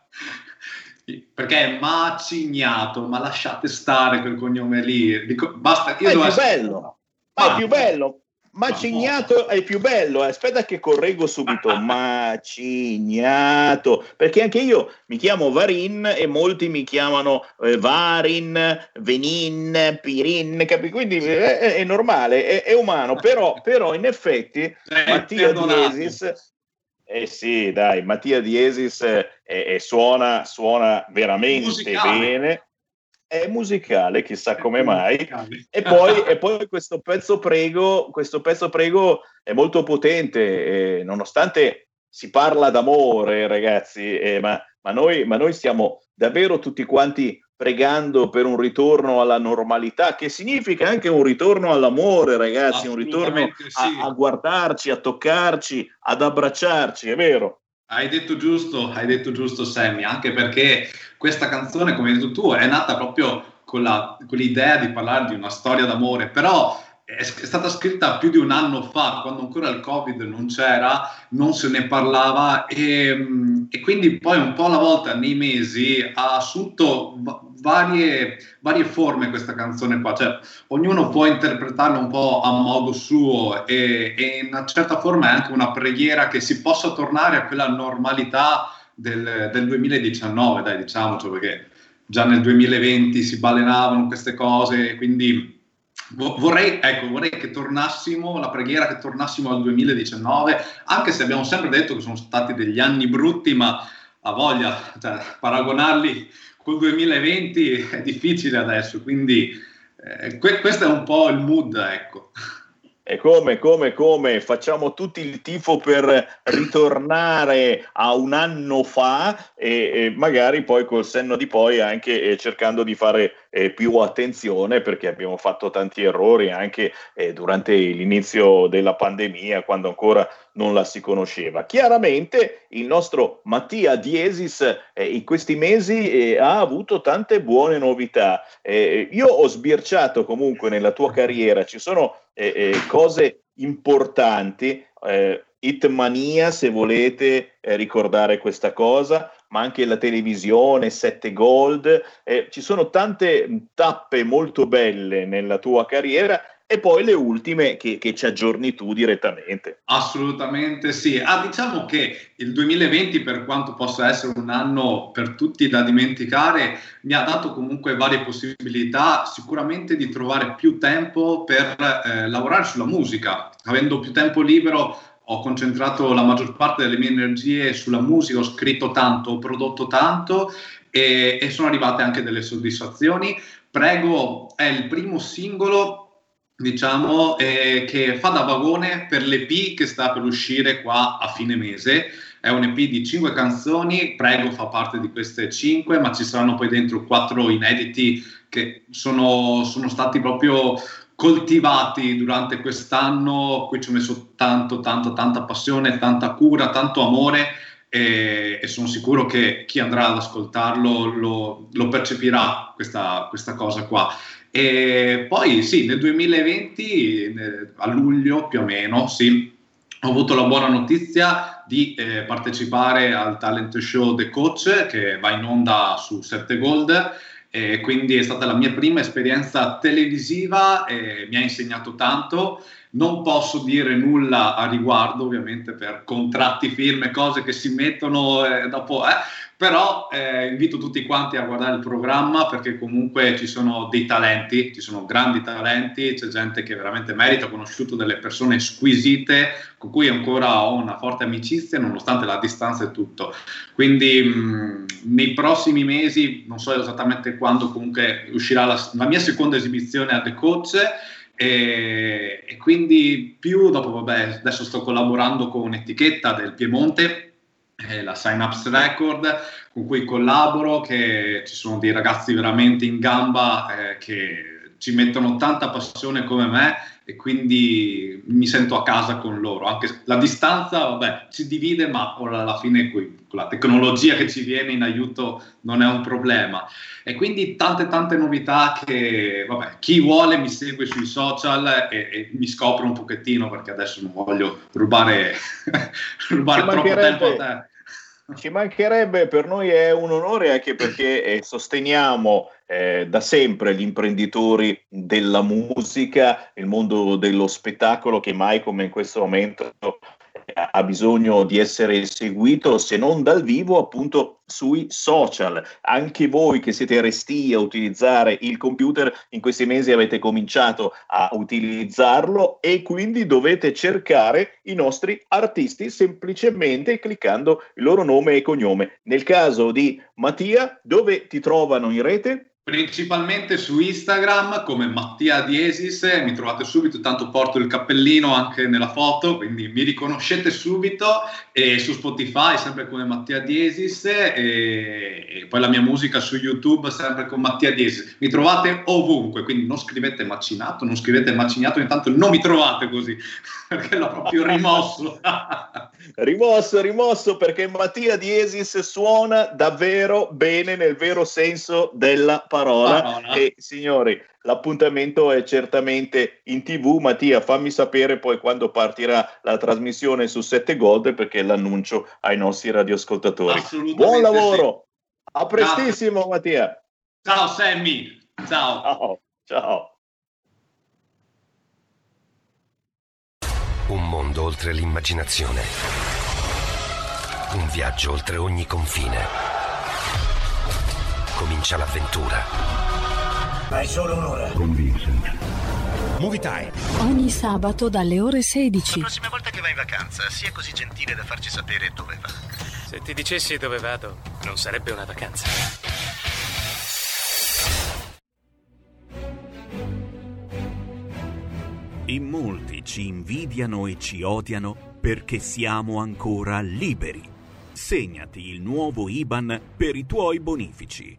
perché è macignato, ma lasciate stare quel cognome lì. Dico, basta, io
è più
essere-
bello ma è più bello Macignato è più bello, eh. aspetta che correggo subito. Macignato, perché anche io mi chiamo Varin e molti mi chiamano eh, Varin, Venin, Pirin, capi? Quindi eh, è, è normale, è, è umano, però, però in effetti Mattia
perdonato.
Eh sì, dai, Mattia Diesis eh, suona, suona veramente
Musicale.
bene. È musicale, chissà come mai. E poi, e poi questo pezzo prego, questo pezzo prego è molto potente, eh, nonostante si parla d'amore, ragazzi, eh, ma, ma noi, ma noi stiamo davvero tutti quanti pregando per un ritorno alla normalità, che significa anche un ritorno all'amore, ragazzi, un ritorno
sì.
a, a guardarci, a toccarci, ad abbracciarci, è vero?
Hai detto giusto, hai detto giusto Sammy, anche perché questa canzone, come hai detto tu, è nata proprio con, la, con l'idea di parlare di una storia d'amore, però è, stata scritta più di un anno fa, quando ancora il Covid non c'era, non se ne parlava e, e quindi poi un po' alla volta nei mesi ha assunto varie, varie forme questa canzone qua, cioè ognuno può interpretarla un po' a modo suo e, e in una certa forma è anche una preghiera che si possa tornare a quella normalità del, del 2019, dai diciamoci, perché già nel 2020 si balenavano queste cose, quindi Vorrei, ecco, vorrei, che tornassimo, la preghiera che tornassimo al 2019, anche se abbiamo sempre detto che sono stati degli anni brutti, ma a voglia, cioè, paragonarli col 2020 è difficile adesso, quindi eh, que- questo è un po' il mood, ecco.
E come, come, come facciamo tutti il tifo per ritornare a un anno fa e, e magari poi col senno di poi anche eh, cercando di fare eh, più attenzione perché abbiamo fatto tanti errori anche eh, durante l'inizio della pandemia quando ancora non la si conosceva. Chiaramente il nostro Mattia Diesis eh, in questi mesi eh, ha avuto tante buone novità. Eh, io ho sbirciato comunque nella tua carriera, ci sono eh, eh, cose importanti. Eh, Hitmania, se volete eh, ricordare questa cosa, ma anche la televisione, 7 Gold, eh, ci sono tante tappe molto belle nella tua carriera e poi le ultime che, che, ci aggiorni tu direttamente.
Assolutamente sì. Ah, diciamo che il 2020, per quanto possa essere un anno per tutti da dimenticare, mi ha dato comunque varie possibilità, sicuramente di trovare più tempo per eh, lavorare sulla musica. Avendo più tempo libero ho concentrato la maggior parte delle mie energie sulla musica, ho scritto tanto, ho prodotto tanto e, e sono arrivate anche delle soddisfazioni. Prego è il primo singolo diciamo, eh, che fa da vagone per l'EP che sta per uscire qua a fine mese. È un EP di cinque canzoni, Prego fa parte di queste cinque, ma ci saranno poi dentro quattro inediti che sono, sono stati proprio coltivati durante quest'anno. Qui ci ho messo tanto, tanto, tanta passione, tanta cura, tanto amore. E, e, sono sicuro che chi andrà ad ascoltarlo lo, lo percepirà questa, questa, cosa qua. E poi sì, nel 2020, a luglio più o meno, sì, ho avuto la buona notizia di eh, partecipare al talent show The Coach che va in onda su 7 Gold. E quindi è stata la mia prima esperienza televisiva e mi ha insegnato tanto. Non posso dire nulla a riguardo, ovviamente, per contratti, film e cose che si mettono eh, dopo, eh, però eh, invito tutti quanti a guardare il programma perché comunque ci sono dei talenti, ci sono grandi talenti, c'è gente che veramente merita, ho conosciuto delle persone squisite con cui ancora ho una forte amicizia nonostante la distanza e tutto. Quindi mh, nei prossimi mesi, non so esattamente quando comunque uscirà la, la mia seconda esibizione a The Coach, e, e, quindi più dopo, vabbè, adesso sto collaborando con un'etichetta del Piemonte, eh, la Synapse Record, con cui collaboro, che ci sono dei ragazzi veramente in gamba eh, che ci mettono tanta passione come me e quindi mi sento a casa con loro. Anche la distanza, vabbè, ci divide, ma alla fine qui, con la tecnologia che ci viene in aiuto non è un problema. E quindi tante tante novità che, vabbè, chi vuole mi segue sui social e, e mi scopre un pochettino perché adesso non voglio rubare, rubare troppo tempo a te.
Ci mancherebbe, per noi è un onore anche perché eh, sosteniamo eh, da sempre gli imprenditori della musica, il mondo dello spettacolo che mai come in questo momento ha bisogno di essere seguito se non dal vivo appunto sui social. Anche voi che siete resti a utilizzare il computer in questi mesi avete cominciato a utilizzarlo e quindi dovete cercare i nostri artisti semplicemente cliccando il loro nome e cognome. Nel caso di Mattia, dove ti trovano in rete?
Principalmente su Instagram come Mattia Diesis, mi trovate subito, tanto porto il cappellino anche nella foto, quindi mi riconoscete subito e su Spotify sempre come Mattia Diesis e, e poi la mia musica su YouTube sempre con Mattia Diesis. Mi trovate ovunque, quindi non scrivete macinato, non scrivete macinato, intanto non mi trovate così perché l'ho proprio rimosso.
rimosso, rimosso perché Mattia Diesis suona davvero bene nel vero senso della parola. Parola. E signori, l'appuntamento è certamente in tv. Mattia, fammi sapere poi quando partirà la trasmissione su 7 Gold perché l'annuncio ai nostri radioascoltatori. Buon lavoro! Sì. A prestissimo, Grazie. Mattia.
Ciao Sammy. Ciao.
Ciao. Ciao.
Un mondo oltre l'immaginazione. Un viaggio oltre ogni confine comincia l'avventura.
Hai solo un'ora.
Con Vincent.
Movie Time.
Ogni sabato dalle ore 16.
La prossima volta che vai in vacanza, sia così gentile da farci sapere dove va.
Se ti dicessi dove vado, non sarebbe una vacanza.
In molti ci invidiano e ci odiano perché siamo ancora liberi. Segnati il nuovo IBAN per i tuoi bonifici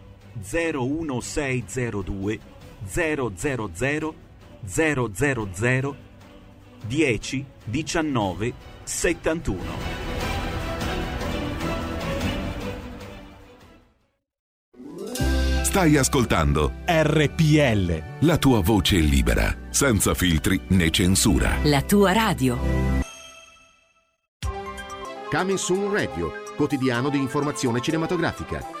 01602 000 000 10 19 71.
Stai ascoltando
RPL.
La tua voce libera, senza filtri né censura.
La tua radio.
Coming Radio, quotidiano di informazione cinematografica.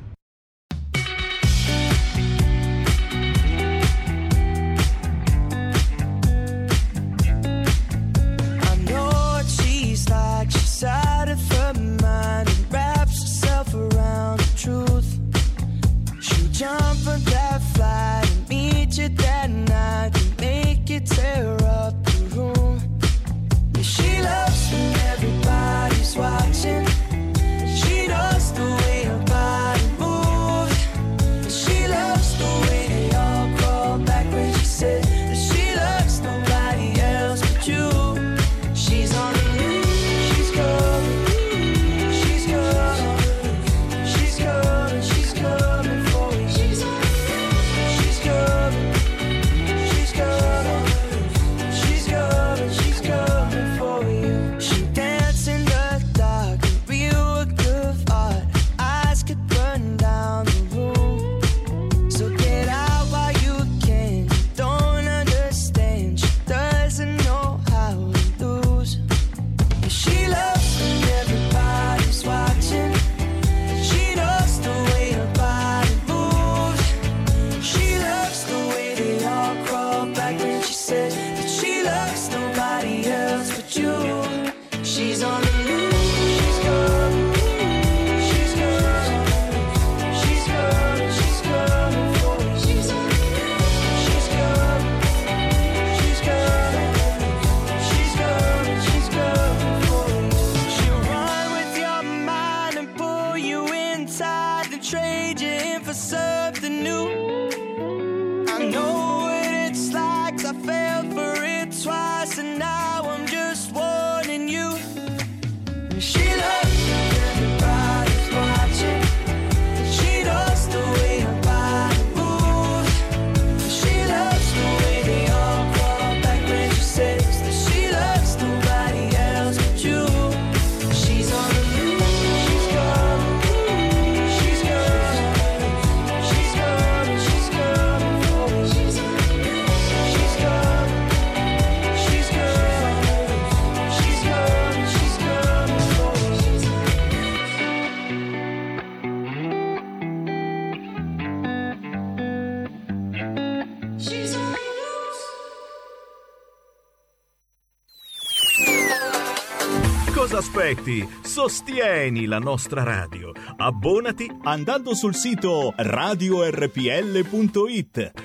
Aspetti? Sostieni la nostra radio. Abbonati andando sul sito radiorpl.it.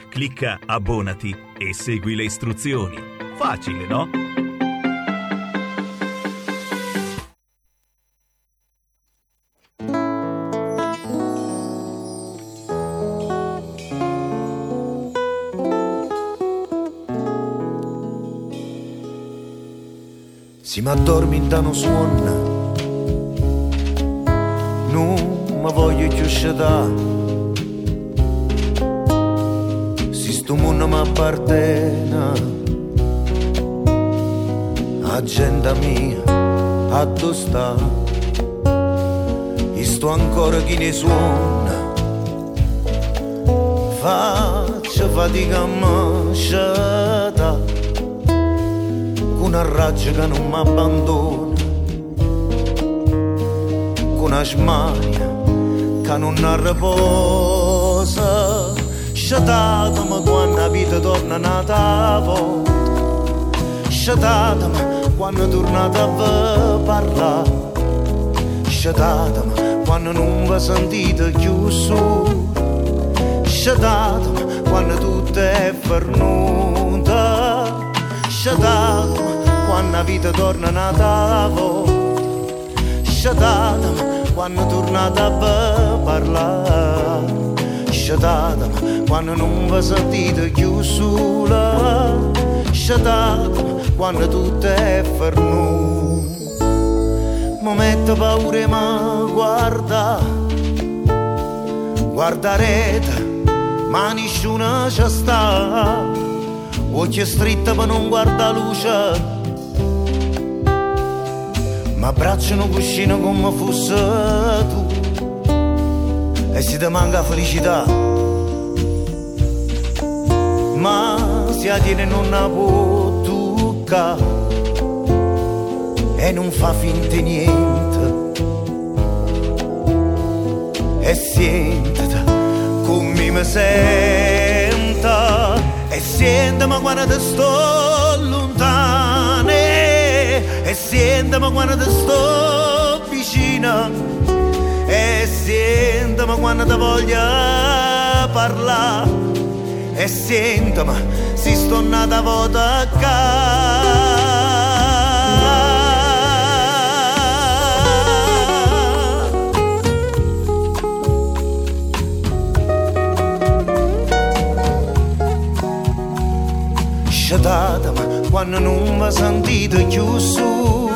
Clicca abbonati e segui le istruzioni. Facile, no?
Si m'addormentano suona Non mi voglio scettare Si sto mondo mi appartiene. Agenda mia, a dove sta? E sto ancora chi ne suona. Faccio fatica a me scettare con una raggio che non mi abbandona, con una smania che non riposa. Sciatatemi quando la vita torna nata volta, sciatatemi quando tornate a parlare, sciatatemi quando non vi sentite più su, sciatatemi quando tutto è fernuta, sciatatemi quando la vita torna nata volta Sciatatemi quando tornate a vi parlare Sciatatemi quando non vi sentite più sola quando tutto è fernuto Mi metto paura mi guarda. Guardarete ma nessuno ci sta. Occhio stretto ma non guarda luce. Ma abbracciano cuscino come fosse tu e se ti felicità. Ma se a tiene non la può toccare e non fa finta niente e sentita come mi senta e sentimi quando ti sto lontano e sentimi quando ti sto vicino e sentimi quando ti voglio parlare e sentimi se sto nata volta Sciatatemi quando non mi sentite più su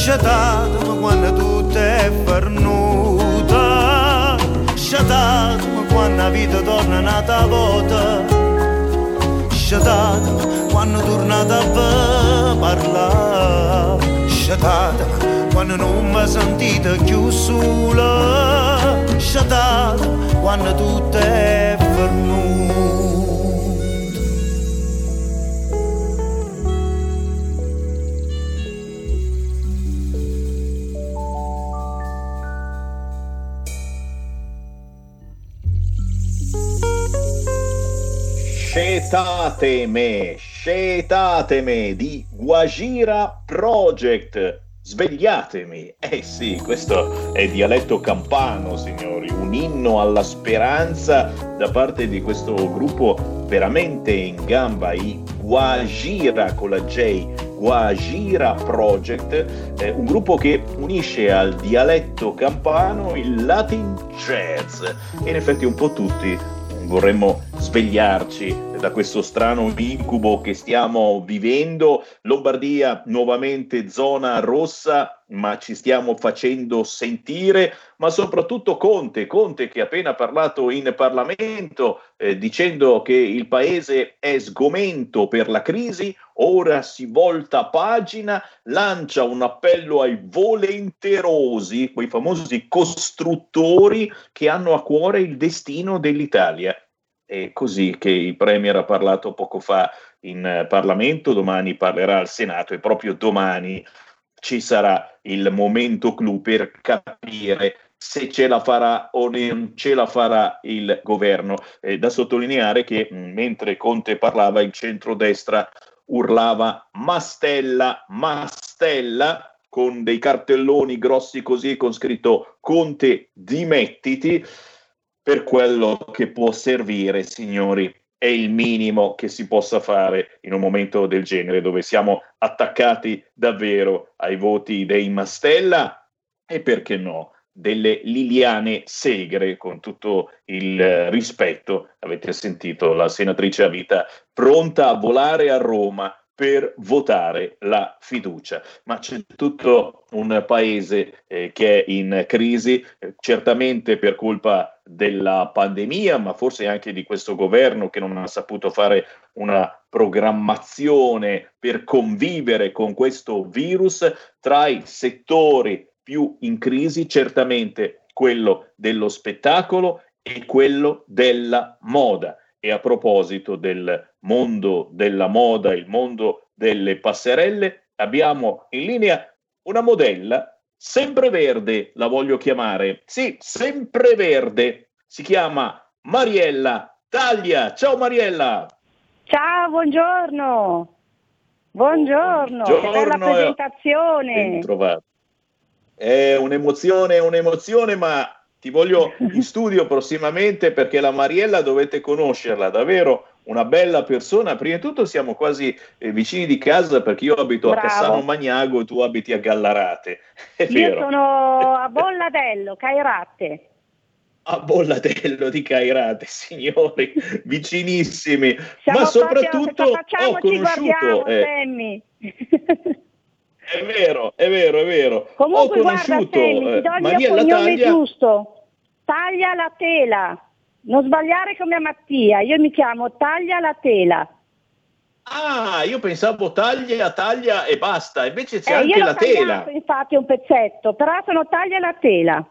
Sciatatemi quando tutto è fernuta Sciatatemi quando la vita torna nata volta Sciatatemi quando tornate a parlare Sciatatemi quando non mi sentite più sola. Sciatatemi quando tutto è fernuto
Scetateme, scetateme di Guajira Project. Svegliatemi. Eh sì, questo è dialetto campano, signori, un inno alla speranza da parte di questo gruppo veramente in gamba, i Guajira con la J, Guajira Project, eh, un gruppo che unisce al dialetto campano il Latin Jazz in effetti un po' tutti vorremmo svegliarci da questo strano incubo che stiamo vivendo. Lombardia nuovamente zona rossa, ma ci stiamo facendo sentire, ma soprattutto Conte, Conte che ha appena parlato in Parlamento eh, dicendo che il paese è sgomento per la crisi, ora si volta pagina, lancia un appello ai volenterosi, quei famosi costruttori che hanno a cuore il destino dell'Italia. È così che il Premier ha parlato poco fa in Parlamento, domani parlerà al Senato e proprio domani ci sarà il momento clou per capire se ce la farà o non ce la farà il governo. Eh, da sottolineare che mh, mentre Conte parlava, il centrodestra urlava Mastella, Mastella, con dei cartelloni grossi così con scritto Conte dimettiti per quello che può servire, signori. È il minimo che si possa fare in un momento del genere, dove siamo attaccati davvero ai voti dei Mastella e perché no, delle Liliane Segre, con tutto il rispetto. Avete sentito la senatrice a vita pronta a volare a Roma per votare la fiducia. Ma c'è tutto un paese eh, che è in crisi, eh, certamente per colpa della pandemia, ma forse anche di questo governo che non ha saputo fare una programmazione per convivere con questo virus tra i settori più in crisi, certamente quello dello spettacolo e quello della moda. E a proposito del mondo della moda, il mondo delle passerelle, abbiamo in linea una modella sempreverde, la voglio chiamare. Sì, sempreverde. Si chiama Mariella Taglia. Ciao Mariella.
Ciao, buongiorno. Buongiorno, che bella
Buongiorno, eh.
presentazione.
È un'emozione, è un'emozione, ma ti voglio in studio prossimamente perché la Mariella dovete conoscerla, davvero una bella persona. Prima di tutto siamo quasi eh, vicini di casa perché io abito a
Bravo.
Cassano Magnago e tu abiti a Gallarate. È
Io
vero.
sono a Bolladello, Cairate.
A Bollatello di Cairate, signori, vicinissimi.
Siamo
ma soprattutto ho
guardiamo,
conosciuto, eh,
Sammy.
è vero, è vero, è vero.
Comunque
ho
guarda,
conosciuto
Sammy, ti
eh,
do il mio cognome
Taglia.
giusto. Taglia la tela. Non sbagliare come a Mattia, io mi chiamo Taglia la tela.
Ah, io pensavo taglia, taglia e basta, invece c'è
Eh,
anche la
tagliato,
tela.
infatti un pezzetto, però sono Taglia la tela.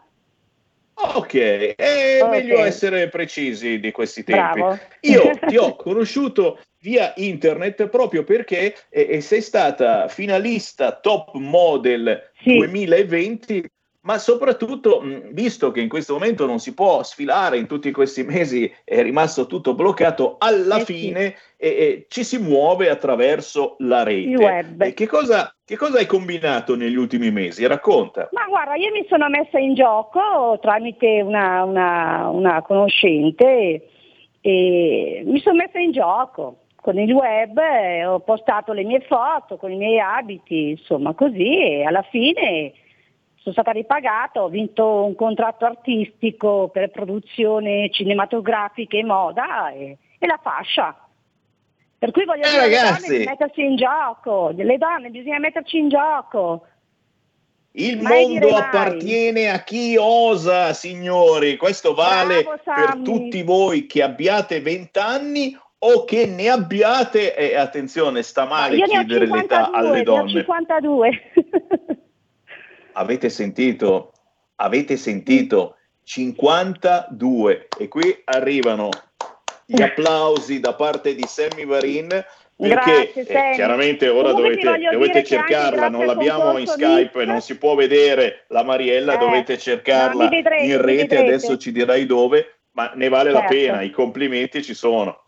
Ok, è
Ok.
meglio essere precisi di questi tempi.
Bravo.
Io ti ho conosciuto via internet proprio perché eh, sei stata finalista top model 2020, ma soprattutto, visto che in questo momento non si può sfilare, in tutti questi mesi è rimasto tutto bloccato, alla
Eh sì.
fine eh, eh, ci si muove attraverso la rete.
Il web.
E che cosa, che cosa hai combinato negli ultimi mesi? Racconta.
Ma guarda, io mi sono messa in gioco tramite una, una- una conoscente e mi sono messa in gioco con il web, ho postato le mie foto con i miei abiti, insomma così e alla fine sono stata ripagata, ho vinto un contratto artistico per produzione cinematografica e moda e, e la fascia. Per cui voglio
Eh,
dire
ragazzi.
donne di mettersi in gioco, le donne bisogna metterci in gioco.
Il
Mai
mondo
mai.
appartiene a chi osa, signori. Questo vale
Bravo,
per tutti voi che abbiate 20 anni o che ne abbiate. E attenzione, sta male
Io
chiedere l'età
52,
alle
ne ho
donne.
52.
Avete sentito? Avete sentito? 52 e qui arrivano gli applausi da parte di Sammy Varin perché
Grazie,
eh, chiaramente ora
Comunque
dovete, dovete cercarla, non l'abbiamo in Skype non si può vedere la Mariella,
Eh,
dovete cercarla
vedrete,
in rete, adesso ci dirai dove, ma ne vale la
Certo.
pena, i complimenti ci sono.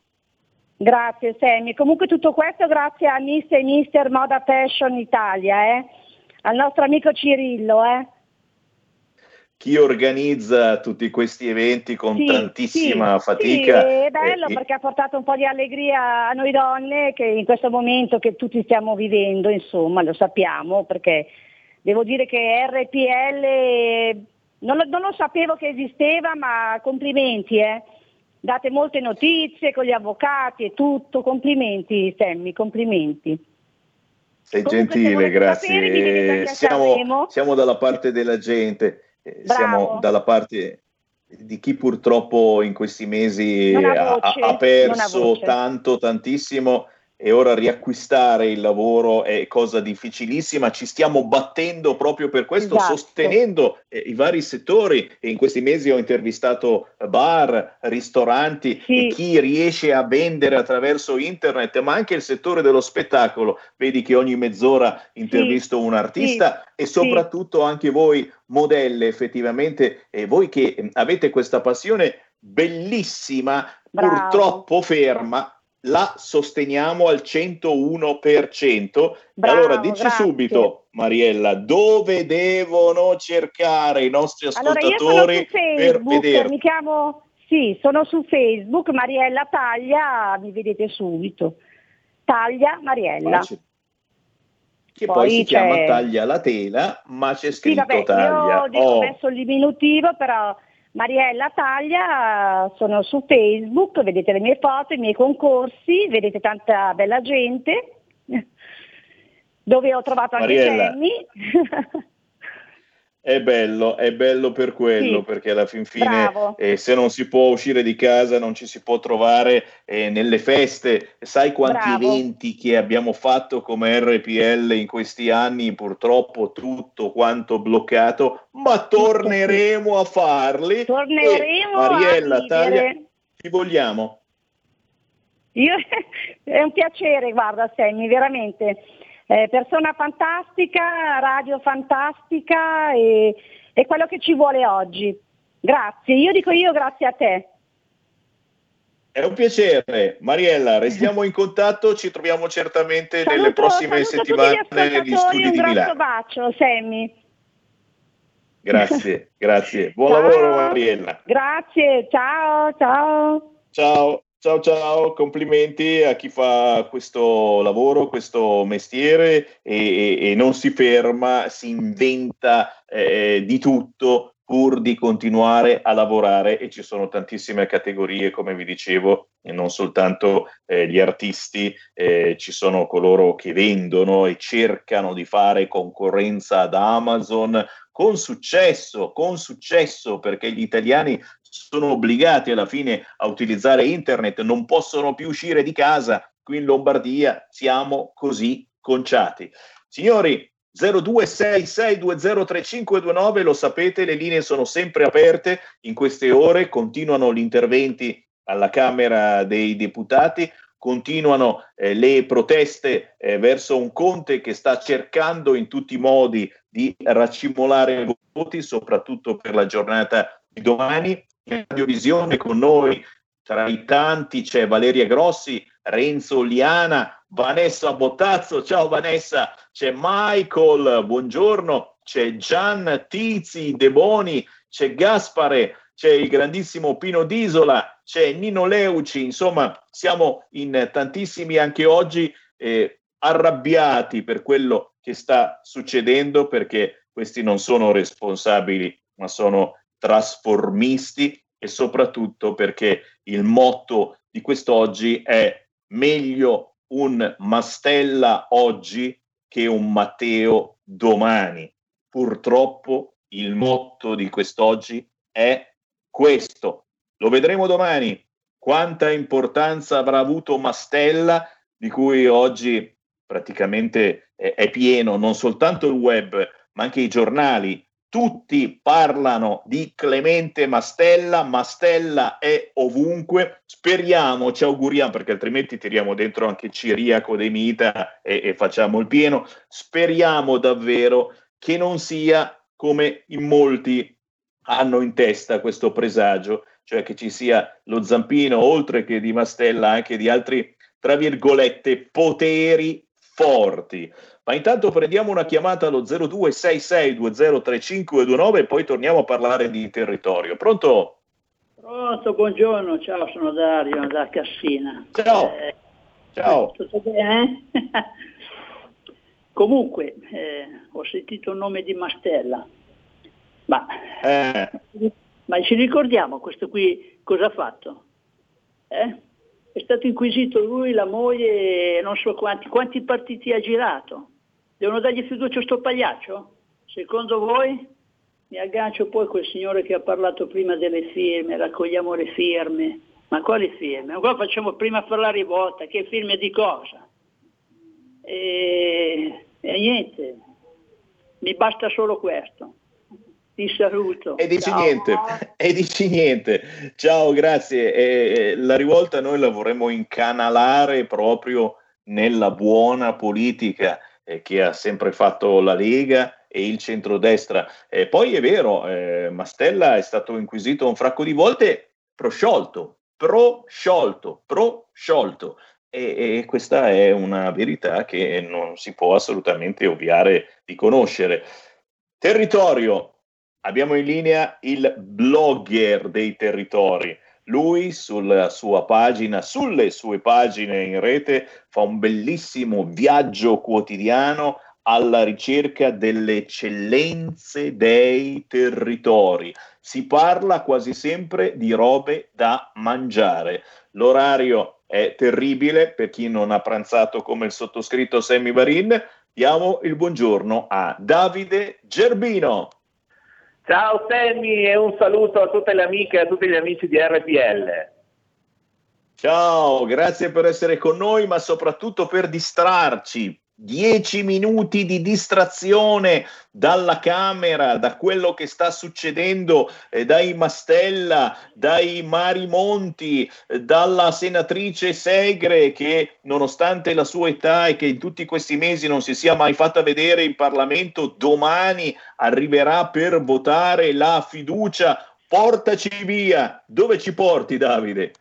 Grazie Sammy. Comunque tutto questo grazie a Mister e Mister Moda Fashion Italia, eh? Al nostro amico Cirillo. Eh?
Chi organizza tutti questi eventi con
Sì,
tantissima
sì,
fatica?
Sì, è bello
eh,
perché ha portato un po' di allegria a noi donne che in questo momento che tutti stiamo vivendo, insomma, lo sappiamo, perché devo dire che RPL non lo, non lo sapevo che esisteva, ma complimenti, eh. Date molte notizie con gli avvocati e tutto, complimenti Sammy, complimenti.
Sei
Comunque,
gentile, grazie.
a
siamo, siamo dalla parte della gente, eh,
Bravo.
siamo dalla parte di chi purtroppo in questi mesi
ha voce,
ha perso tanto, tantissimo e ora riacquistare il lavoro è cosa difficilissima. Ci stiamo battendo proprio per questo,
Esatto.
sostenendo eh, i vari settori. E in questi mesi ho intervistato bar, ristoranti e chi riesce a vendere attraverso internet, ma anche il settore dello spettacolo. Vedi che ogni mezz'ora intervisto un artista e soprattutto anche voi modelle, effettivamente, e voi che avete questa passione bellissima,
Bravo.
purtroppo ferma, la sosteniamo al 101%.
Bravo,
allora dici
grazie.
subito, Mariella, dove devono cercare i nostri
Allora io sono
ascoltatori
su
per vederti?
mi chiamo, sì, sono su Facebook, Mariella Taglia, mi vedete subito. Taglia Mariella.
Facile. Che poi, si
c'è-
chiama taglia la tela, ma c'è
Sì,
scritto
vabbè,
taglia.
io dico,
Oh,
ho messo il diminutivo, però Mariella Taglia, sono su Facebook, vedete le mie foto, i miei concorsi, vedete tanta bella gente, dove ho trovato anche
Mariella.
Sammy.
È bello, è bello per quello,
Sì.
perché alla fin fine eh, se non si può uscire di casa non ci si può trovare eh, nelle feste. Sai quanti
Bravo.
eventi che abbiamo fatto come RPL in questi anni, purtroppo tutto quanto bloccato, ma torneremo a farli.
Torneremo
E, Mariella,
a.
Taglia, ti vogliamo.
Io, è un piacere, guarda Sammy, veramente. Eh, persona fantastica, radio fantastica e, e quello che ci vuole oggi. Grazie, io dico io grazie a te.
È un piacere. Mariella, restiamo in contatto, ci troviamo certamente nelle
Saluto-
prossime
saluto
settimane negli studi
un
di
grosso
Milano.
bacio, Sammy.
Grazie, grazie. Buon
Ciao.
lavoro Mariella.
Grazie, ciao, ciao.
Ciao, ciao, ciao, complimenti a chi fa questo lavoro, questo mestiere e, e- e non si ferma, si inventa eh, di tutto pur di continuare a lavorare e ci sono tantissime categorie, come vi dicevo, e non soltanto eh, gli artisti, eh, ci sono coloro che vendono e cercano di fare concorrenza ad Amazon con successo, con successo, perché gli italiani sono obbligati alla fine a utilizzare internet, non possono più uscire di casa. Qui in Lombardia siamo così conciati. Signori, 0266203529, lo sapete, le linee sono sempre aperte in queste ore, continuano gli interventi alla Camera dei Deputati, continuano eh, le proteste eh, verso un Conte che sta cercando in tutti i modi di raccimolare voti, soprattutto per la giornata di domani. Radiovisione con noi, tra i tanti, c'è Valeria Grossi, Renzo Liana, Vanessa Bottazzo, ciao Vanessa, c'è Michael, buongiorno, c'è Gian Tizi De Boni, c'è Gaspare, c'è il grandissimo Pino Disola, c'è Nino Leuci, insomma siamo in tantissimi anche oggi eh, arrabbiati per quello che sta succedendo perché questi non sono responsabili ma sono trasformisti e soprattutto perché il motto di quest'oggi è meglio un Mastella oggi che un Matteo domani. Purtroppo il motto di quest'oggi è questo. Lo vedremo domani. Quanta importanza avrà avuto Mastella, di cui oggi praticamente è, pieno non soltanto il web, ma anche i giornali. Tutti parlano di Clemente Mastella, Mastella è ovunque. Speriamo, ci auguriamo, perché altrimenti tiriamo dentro anche Ciriaco De Mita e, e facciamo il pieno. Speriamo davvero che non sia come in molti hanno in testa questo presagio, cioè che ci sia lo zampino, oltre che di Mastella, anche di altri, tra virgolette, poteri forti. Ma intanto prendiamo una chiamata allo 0266203529 e poi torniamo a parlare di territorio. Pronto?
Pronto, buongiorno, ciao, sono Dario da Cassina.
Ciao.
Eh,
Ciao.
Tutto bene? Comunque, eh, ho sentito il nome di Mastella, ma,
Eh,
ma ci ricordiamo questo qui cosa ha fatto? Eh? È stato inquisito lui, la moglie, non so quanti, quanti partiti ha girato. Devono dargli fiducia a sto pagliaccio? Secondo voi? Mi aggancio poi a quel signore che ha parlato prima delle firme, raccogliamo le firme. Ma quali firme? Qua facciamo prima fare la rivolta, che firme di cosa? E, e niente, mi basta solo questo. Ti saluto.
E dici niente, e dici niente. Ciao, grazie. E, la rivolta noi la vorremmo incanalare proprio nella buona politica eh, che ha sempre fatto la Lega e il centrodestra. Eh, poi è vero, eh, Mastella è stato inquisito un fracco di volte, prosciolto, prosciolto, prosciolto. E, e questa è una verità che non si può assolutamente ovviare di conoscere. Territorio, abbiamo in linea il blogger dei territori. Lui sulla sua pagina, sulle sue pagine in rete, fa un bellissimo viaggio quotidiano alla ricerca delle eccellenze dei territori. Si parla quasi sempre di robe da mangiare. L'orario è terribile per chi non ha pranzato come il sottoscritto Sammy Varin. Diamo il buongiorno a Davide Gerbino.
Ciao Sammy e un saluto a tutte le amiche e a tutti gli amici di RPL.
Ciao, grazie per essere con noi, ma soprattutto per distrarci. Dieci minuti di distrazione dalla Camera, da quello che sta succedendo, eh, dai Mastella, dai Mari Monti, eh, dalla senatrice Segre che nonostante la sua età e che in tutti questi mesi non si sia mai fatta vedere in Parlamento, domani arriverà per votare la fiducia. Portaci via. Dove ci porti Davide?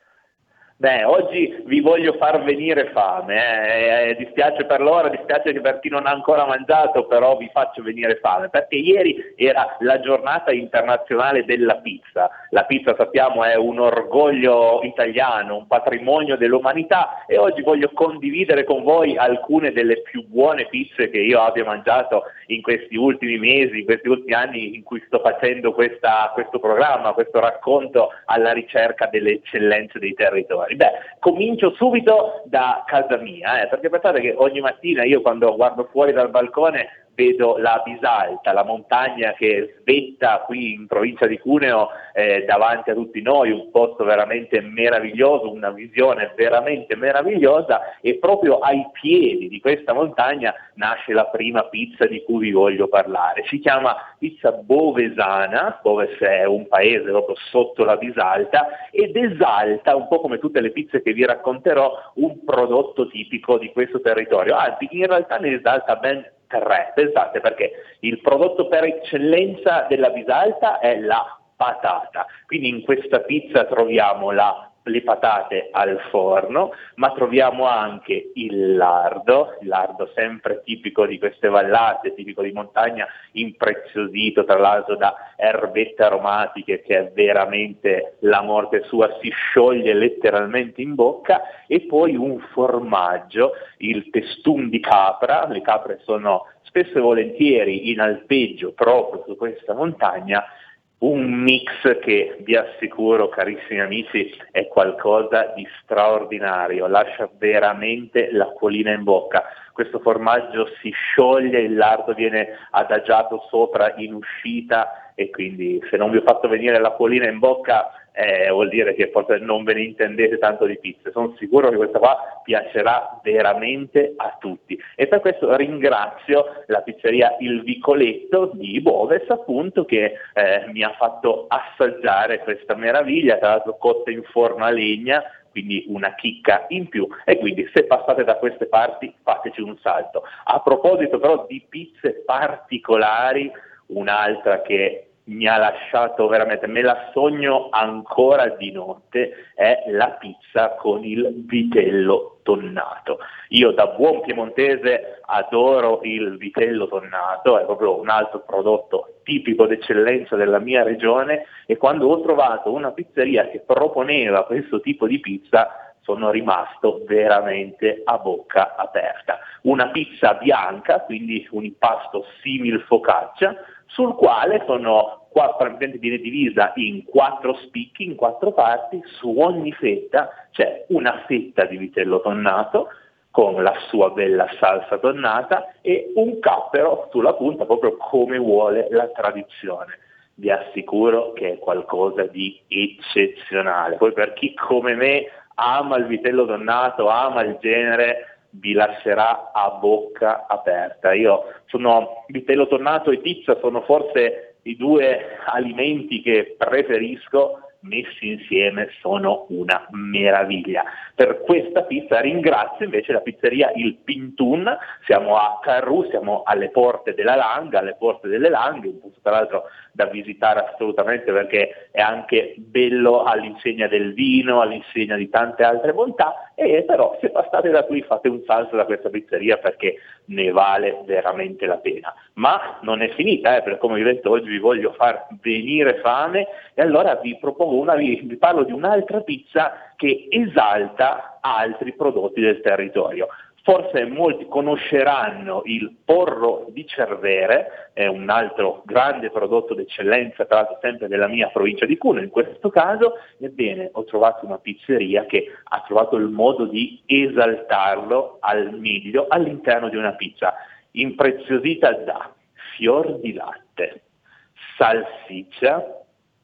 Beh, oggi vi voglio far venire fame, eh. Eh, dispiace per l'ora, dispiace per chi non ha ancora mangiato, però vi faccio venire fame, perché ieri era la giornata internazionale della pizza. La pizza sappiamo è un orgoglio italiano, un patrimonio dell'umanità e oggi voglio condividere con voi alcune delle più buone pizze che io abbia mangiato in questi ultimi mesi, in questi ultimi anni in cui sto facendo questa, questo programma, questo racconto alla ricerca delle eccellenze dei territori. Beh, comincio subito da casa mia, eh, perché pensate che ogni mattina io quando guardo fuori dal balcone vedo la Bisalta, la montagna che svetta qui in provincia di Cuneo eh, davanti a tutti noi, un posto veramente meraviglioso, una visione veramente meravigliosa e proprio ai piedi di questa montagna nasce la prima pizza di cui vi voglio parlare. Si chiama pizza bovesana, Boves è un paese proprio sotto la Bisalta ed esalta, un po' come tutte le pizze che vi racconterò, un prodotto tipico di questo territorio, anzi in realtà ne esalta ben tre. Pensate perché il prodotto per eccellenza della Bisalta è la patata. Quindi in questa pizza troviamo la le patate al forno, ma troviamo anche il lardo, il lardo sempre tipico di queste vallate, tipico di montagna, impreziosito tra l'altro da erbette aromatiche che è veramente la morte sua, si scioglie letteralmente in bocca e poi un formaggio, il testum di capra, le capre sono spesso e volentieri in alpeggio proprio su questa montagna, un mix che vi assicuro, carissimi amici, è qualcosa di straordinario, lascia veramente l'acquolina in bocca. Questo formaggio si scioglie, il lardo viene adagiato sopra in uscita e quindi se non vi ho fatto venire l'acquolina in bocca eh, vuol dire che forse non ve ne intendete tanto di pizze. Sono sicuro che questa qua piacerà veramente a tutti. E per questo ringrazio la pizzeria Il Vicoletto di Boves, appunto, che eh, mi ha fatto assaggiare questa meraviglia, tra l'altro cotta in forno a legna, quindi una chicca in più e quindi se passate da queste parti fateci un salto. A proposito però di pizze particolari, un'altra che mi ha lasciato veramente, me la sogno ancora di notte, è la pizza con il vitello tonnato. Io da buon piemontese adoro il vitello tonnato, è proprio un altro prodotto tipico d'eccellenza della mia regione e quando ho trovato una pizzeria che proponeva questo tipo di pizza sono rimasto veramente a bocca aperta. Una pizza bianca, quindi un impasto simil focaccia, sul quale sono qua praticamente viene divisa in quattro spicchi, in quattro parti, su ogni fetta c'è una fetta di vitello tonnato con la sua bella salsa tonnata e un cappero sulla punta proprio come vuole la tradizione. Vi assicuro che è qualcosa di eccezionale. Poi per chi come me ama il vitello tonnato, ama il genere, vi lascerà a bocca aperta. Io sono vitello tonnato e pizza, sono forse i due alimenti che preferisco messi insieme sono una meraviglia. Per questa pizza ringrazio invece la pizzeria Il Pintun, siamo a Carru, siamo alle porte della Langa, alle porte delle Langhe, un posto tra l'altro da visitare assolutamente perché è anche bello all'insegna del vino, all'insegna di tante altre bontà e però se passate da qui fate un salto da questa pizzeria perché ne vale veramente la pena. Ma non è finita, eh, per come vi ho detto oggi vi voglio far venire fame e allora vi propongo una, vi, vi parlo di un'altra pizza che esalta altri prodotti del territorio. Forse molti conosceranno il porro di Cervere, è un altro grande prodotto d'eccellenza, tra l'altro sempre della mia provincia di Cuneo in questo caso, ebbene ho trovato una pizzeria che ha trovato il modo di esaltarlo al meglio all'interno di una pizza, impreziosita da fior di latte, salsiccia,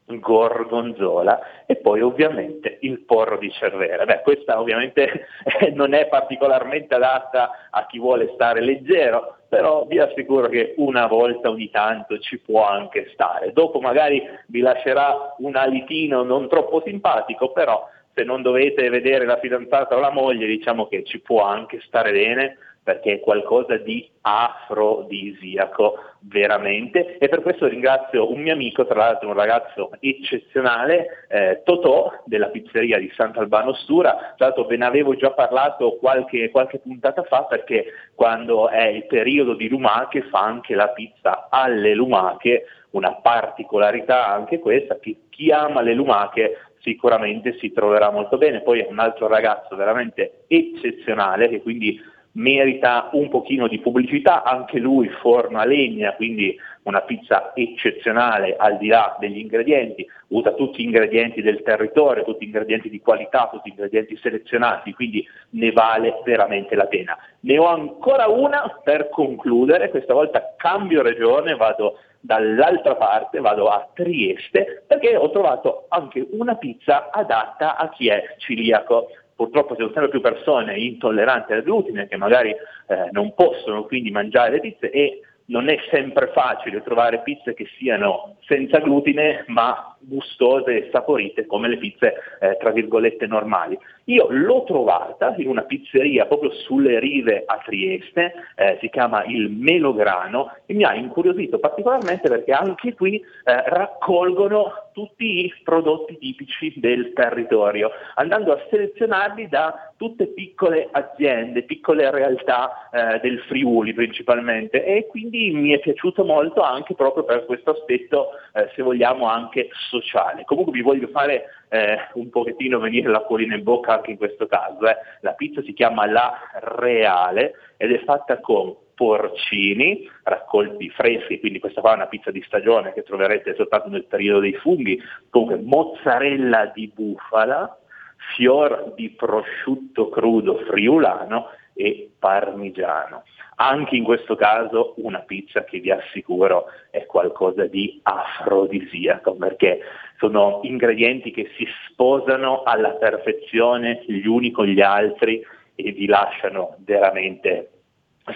gorgonzola e poi ovviamente il porro di Cervera. Beh, questa ovviamente non è particolarmente adatta a chi vuole stare leggero, però vi assicuro che una volta ogni tanto ci può anche stare. Dopo magari vi lascerà un alitino non troppo simpatico, però se non dovete vedere la fidanzata o la moglie, diciamo che ci può anche stare bene perché è qualcosa di afrodisiaco veramente. E per questo ringrazio un mio amico, tra l'altro un ragazzo eccezionale, eh, Totò della pizzeria di Sant'Albano Stura, tra l'altro ve ne avevo già parlato qualche, qualche puntata fa perché quando è il periodo di lumache fa anche la pizza alle lumache, una particolarità anche questa, chi, chi ama le lumache sicuramente si troverà molto bene, poi è un altro ragazzo veramente eccezionale che quindi merita un pochino di pubblicità, anche lui forma legna, quindi una pizza eccezionale al di là degli ingredienti, usa tutti gli ingredienti del territorio, tutti gli ingredienti di qualità, tutti gli ingredienti selezionati, quindi ne vale veramente la pena. Ne ho ancora una per concludere, questa volta cambio regione, vado dall'altra parte, vado a Trieste, perché ho trovato anche una pizza adatta a chi è ciliaco purtroppo ci sono sempre più persone intolleranti al glutine che magari eh, non possono quindi mangiare le pizze e non è sempre facile trovare pizze che siano senza glutine ma gustose e saporite come le pizze eh, tra virgolette normali. Io l'ho trovata in una pizzeria proprio sulle rive a Trieste, eh, si chiama il Melograno e mi ha incuriosito particolarmente perché anche qui eh, raccolgono tutti i prodotti tipici del territorio, andando a selezionarli da tutte piccole aziende, piccole realtà eh, del Friuli principalmente e quindi mi è piaciuto molto anche proprio per questo aspetto, eh, se vogliamo, anche sociale. Comunque vi voglio fare eh, un pochettino venire l'acquolina in bocca anche in questo caso. Eh. La pizza si chiama La Reale ed è fatta con porcini raccolti freschi, quindi questa qua è una pizza di stagione che troverete soltanto nel periodo dei funghi, comunque mozzarella di bufala, fior di prosciutto crudo friulano e parmigiano. Anche in questo caso una pizza che vi assicuro è qualcosa di afrodisiaco perché sono ingredienti che si sposano alla perfezione gli uni con gli altri e vi lasciano veramente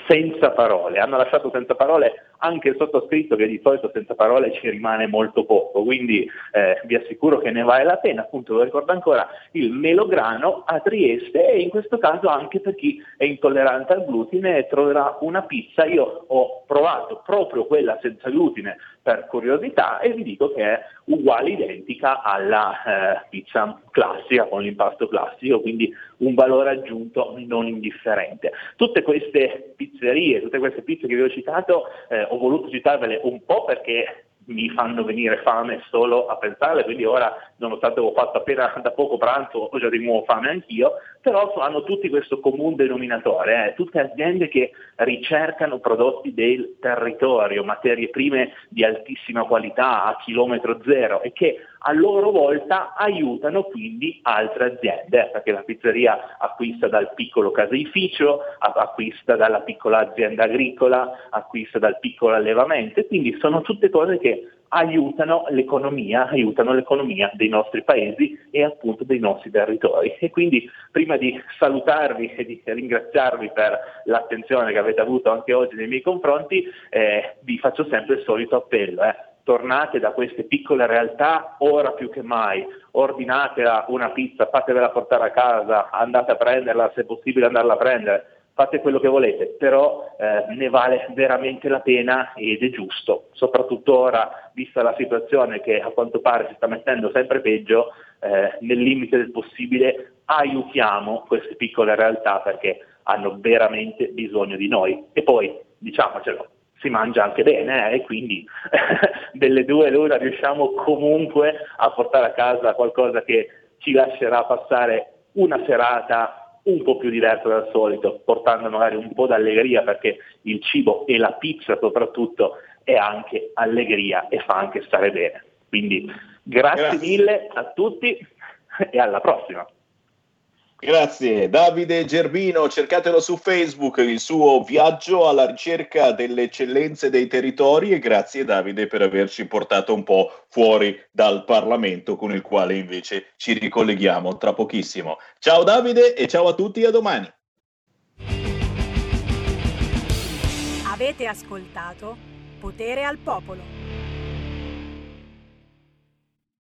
senza parole. Hanno lasciato senza parole anche il sottoscritto che di solito senza parole ci rimane molto poco, quindi eh, vi assicuro che ne vale la pena, appunto lo ricordo ancora, il melograno a Trieste e in questo caso anche per chi è intollerante al glutine troverà una pizza, io ho provato proprio quella senza glutine per curiosità e vi dico che è uguale, identica alla eh, pizza classica con l'impasto classico, quindi un valore aggiunto non indifferente. Tutte queste pizzerie, tutte queste pizze che vi ho citato eh, ho voluto citarvele un po' perché mi fanno venire fame solo a pensarle, quindi ora, nonostante ho fatto appena da poco pranzo, ho già di nuovo fame anch'io, però hanno tutti questo comune denominatore, eh? tutte aziende che ricercano prodotti del territorio, materie prime di altissima qualità a chilometro zero e che a loro volta aiutano quindi altre aziende, perché la pizzeria acquista dal piccolo caseificio, acquista dalla piccola azienda agricola, acquista dal piccolo allevamento, quindi sono tutte cose che aiutano l'economia, aiutano l'economia dei nostri paesi e appunto dei nostri territori. E quindi prima di salutarvi e di ringraziarvi per l'attenzione che avete avuto anche oggi nei miei confronti, eh, vi faccio sempre il solito appello. Eh. Tornate da queste piccole realtà ora più che mai, ordinatela una pizza, fatevela portare a casa, andate a prenderla, se possibile andarla a prendere. Fate quello che volete, però eh, ne vale veramente la pena ed è giusto, soprattutto ora, vista la situazione che a quanto pare si sta mettendo sempre peggio, eh, nel limite del possibile aiutiamo queste piccole realtà perché hanno veramente bisogno di noi. E poi, diciamocelo, si mangia anche bene eh, e quindi delle due l'una riusciamo comunque a portare a casa qualcosa che ci lascerà passare una serata un po' più diverso dal solito, portando magari un po' d'allegria perché il cibo e la pizza soprattutto è anche allegria e fa anche stare bene. Quindi grazie, grazie. mille a tutti e alla prossima.
Grazie Davide Gerbino, cercatelo su Facebook, il suo viaggio alla ricerca delle eccellenze dei territori e grazie Davide per averci portato un po' fuori dal Parlamento con il quale invece ci ricolleghiamo tra pochissimo. Ciao Davide e ciao a tutti, a domani.
Avete ascoltato Potere al Popolo.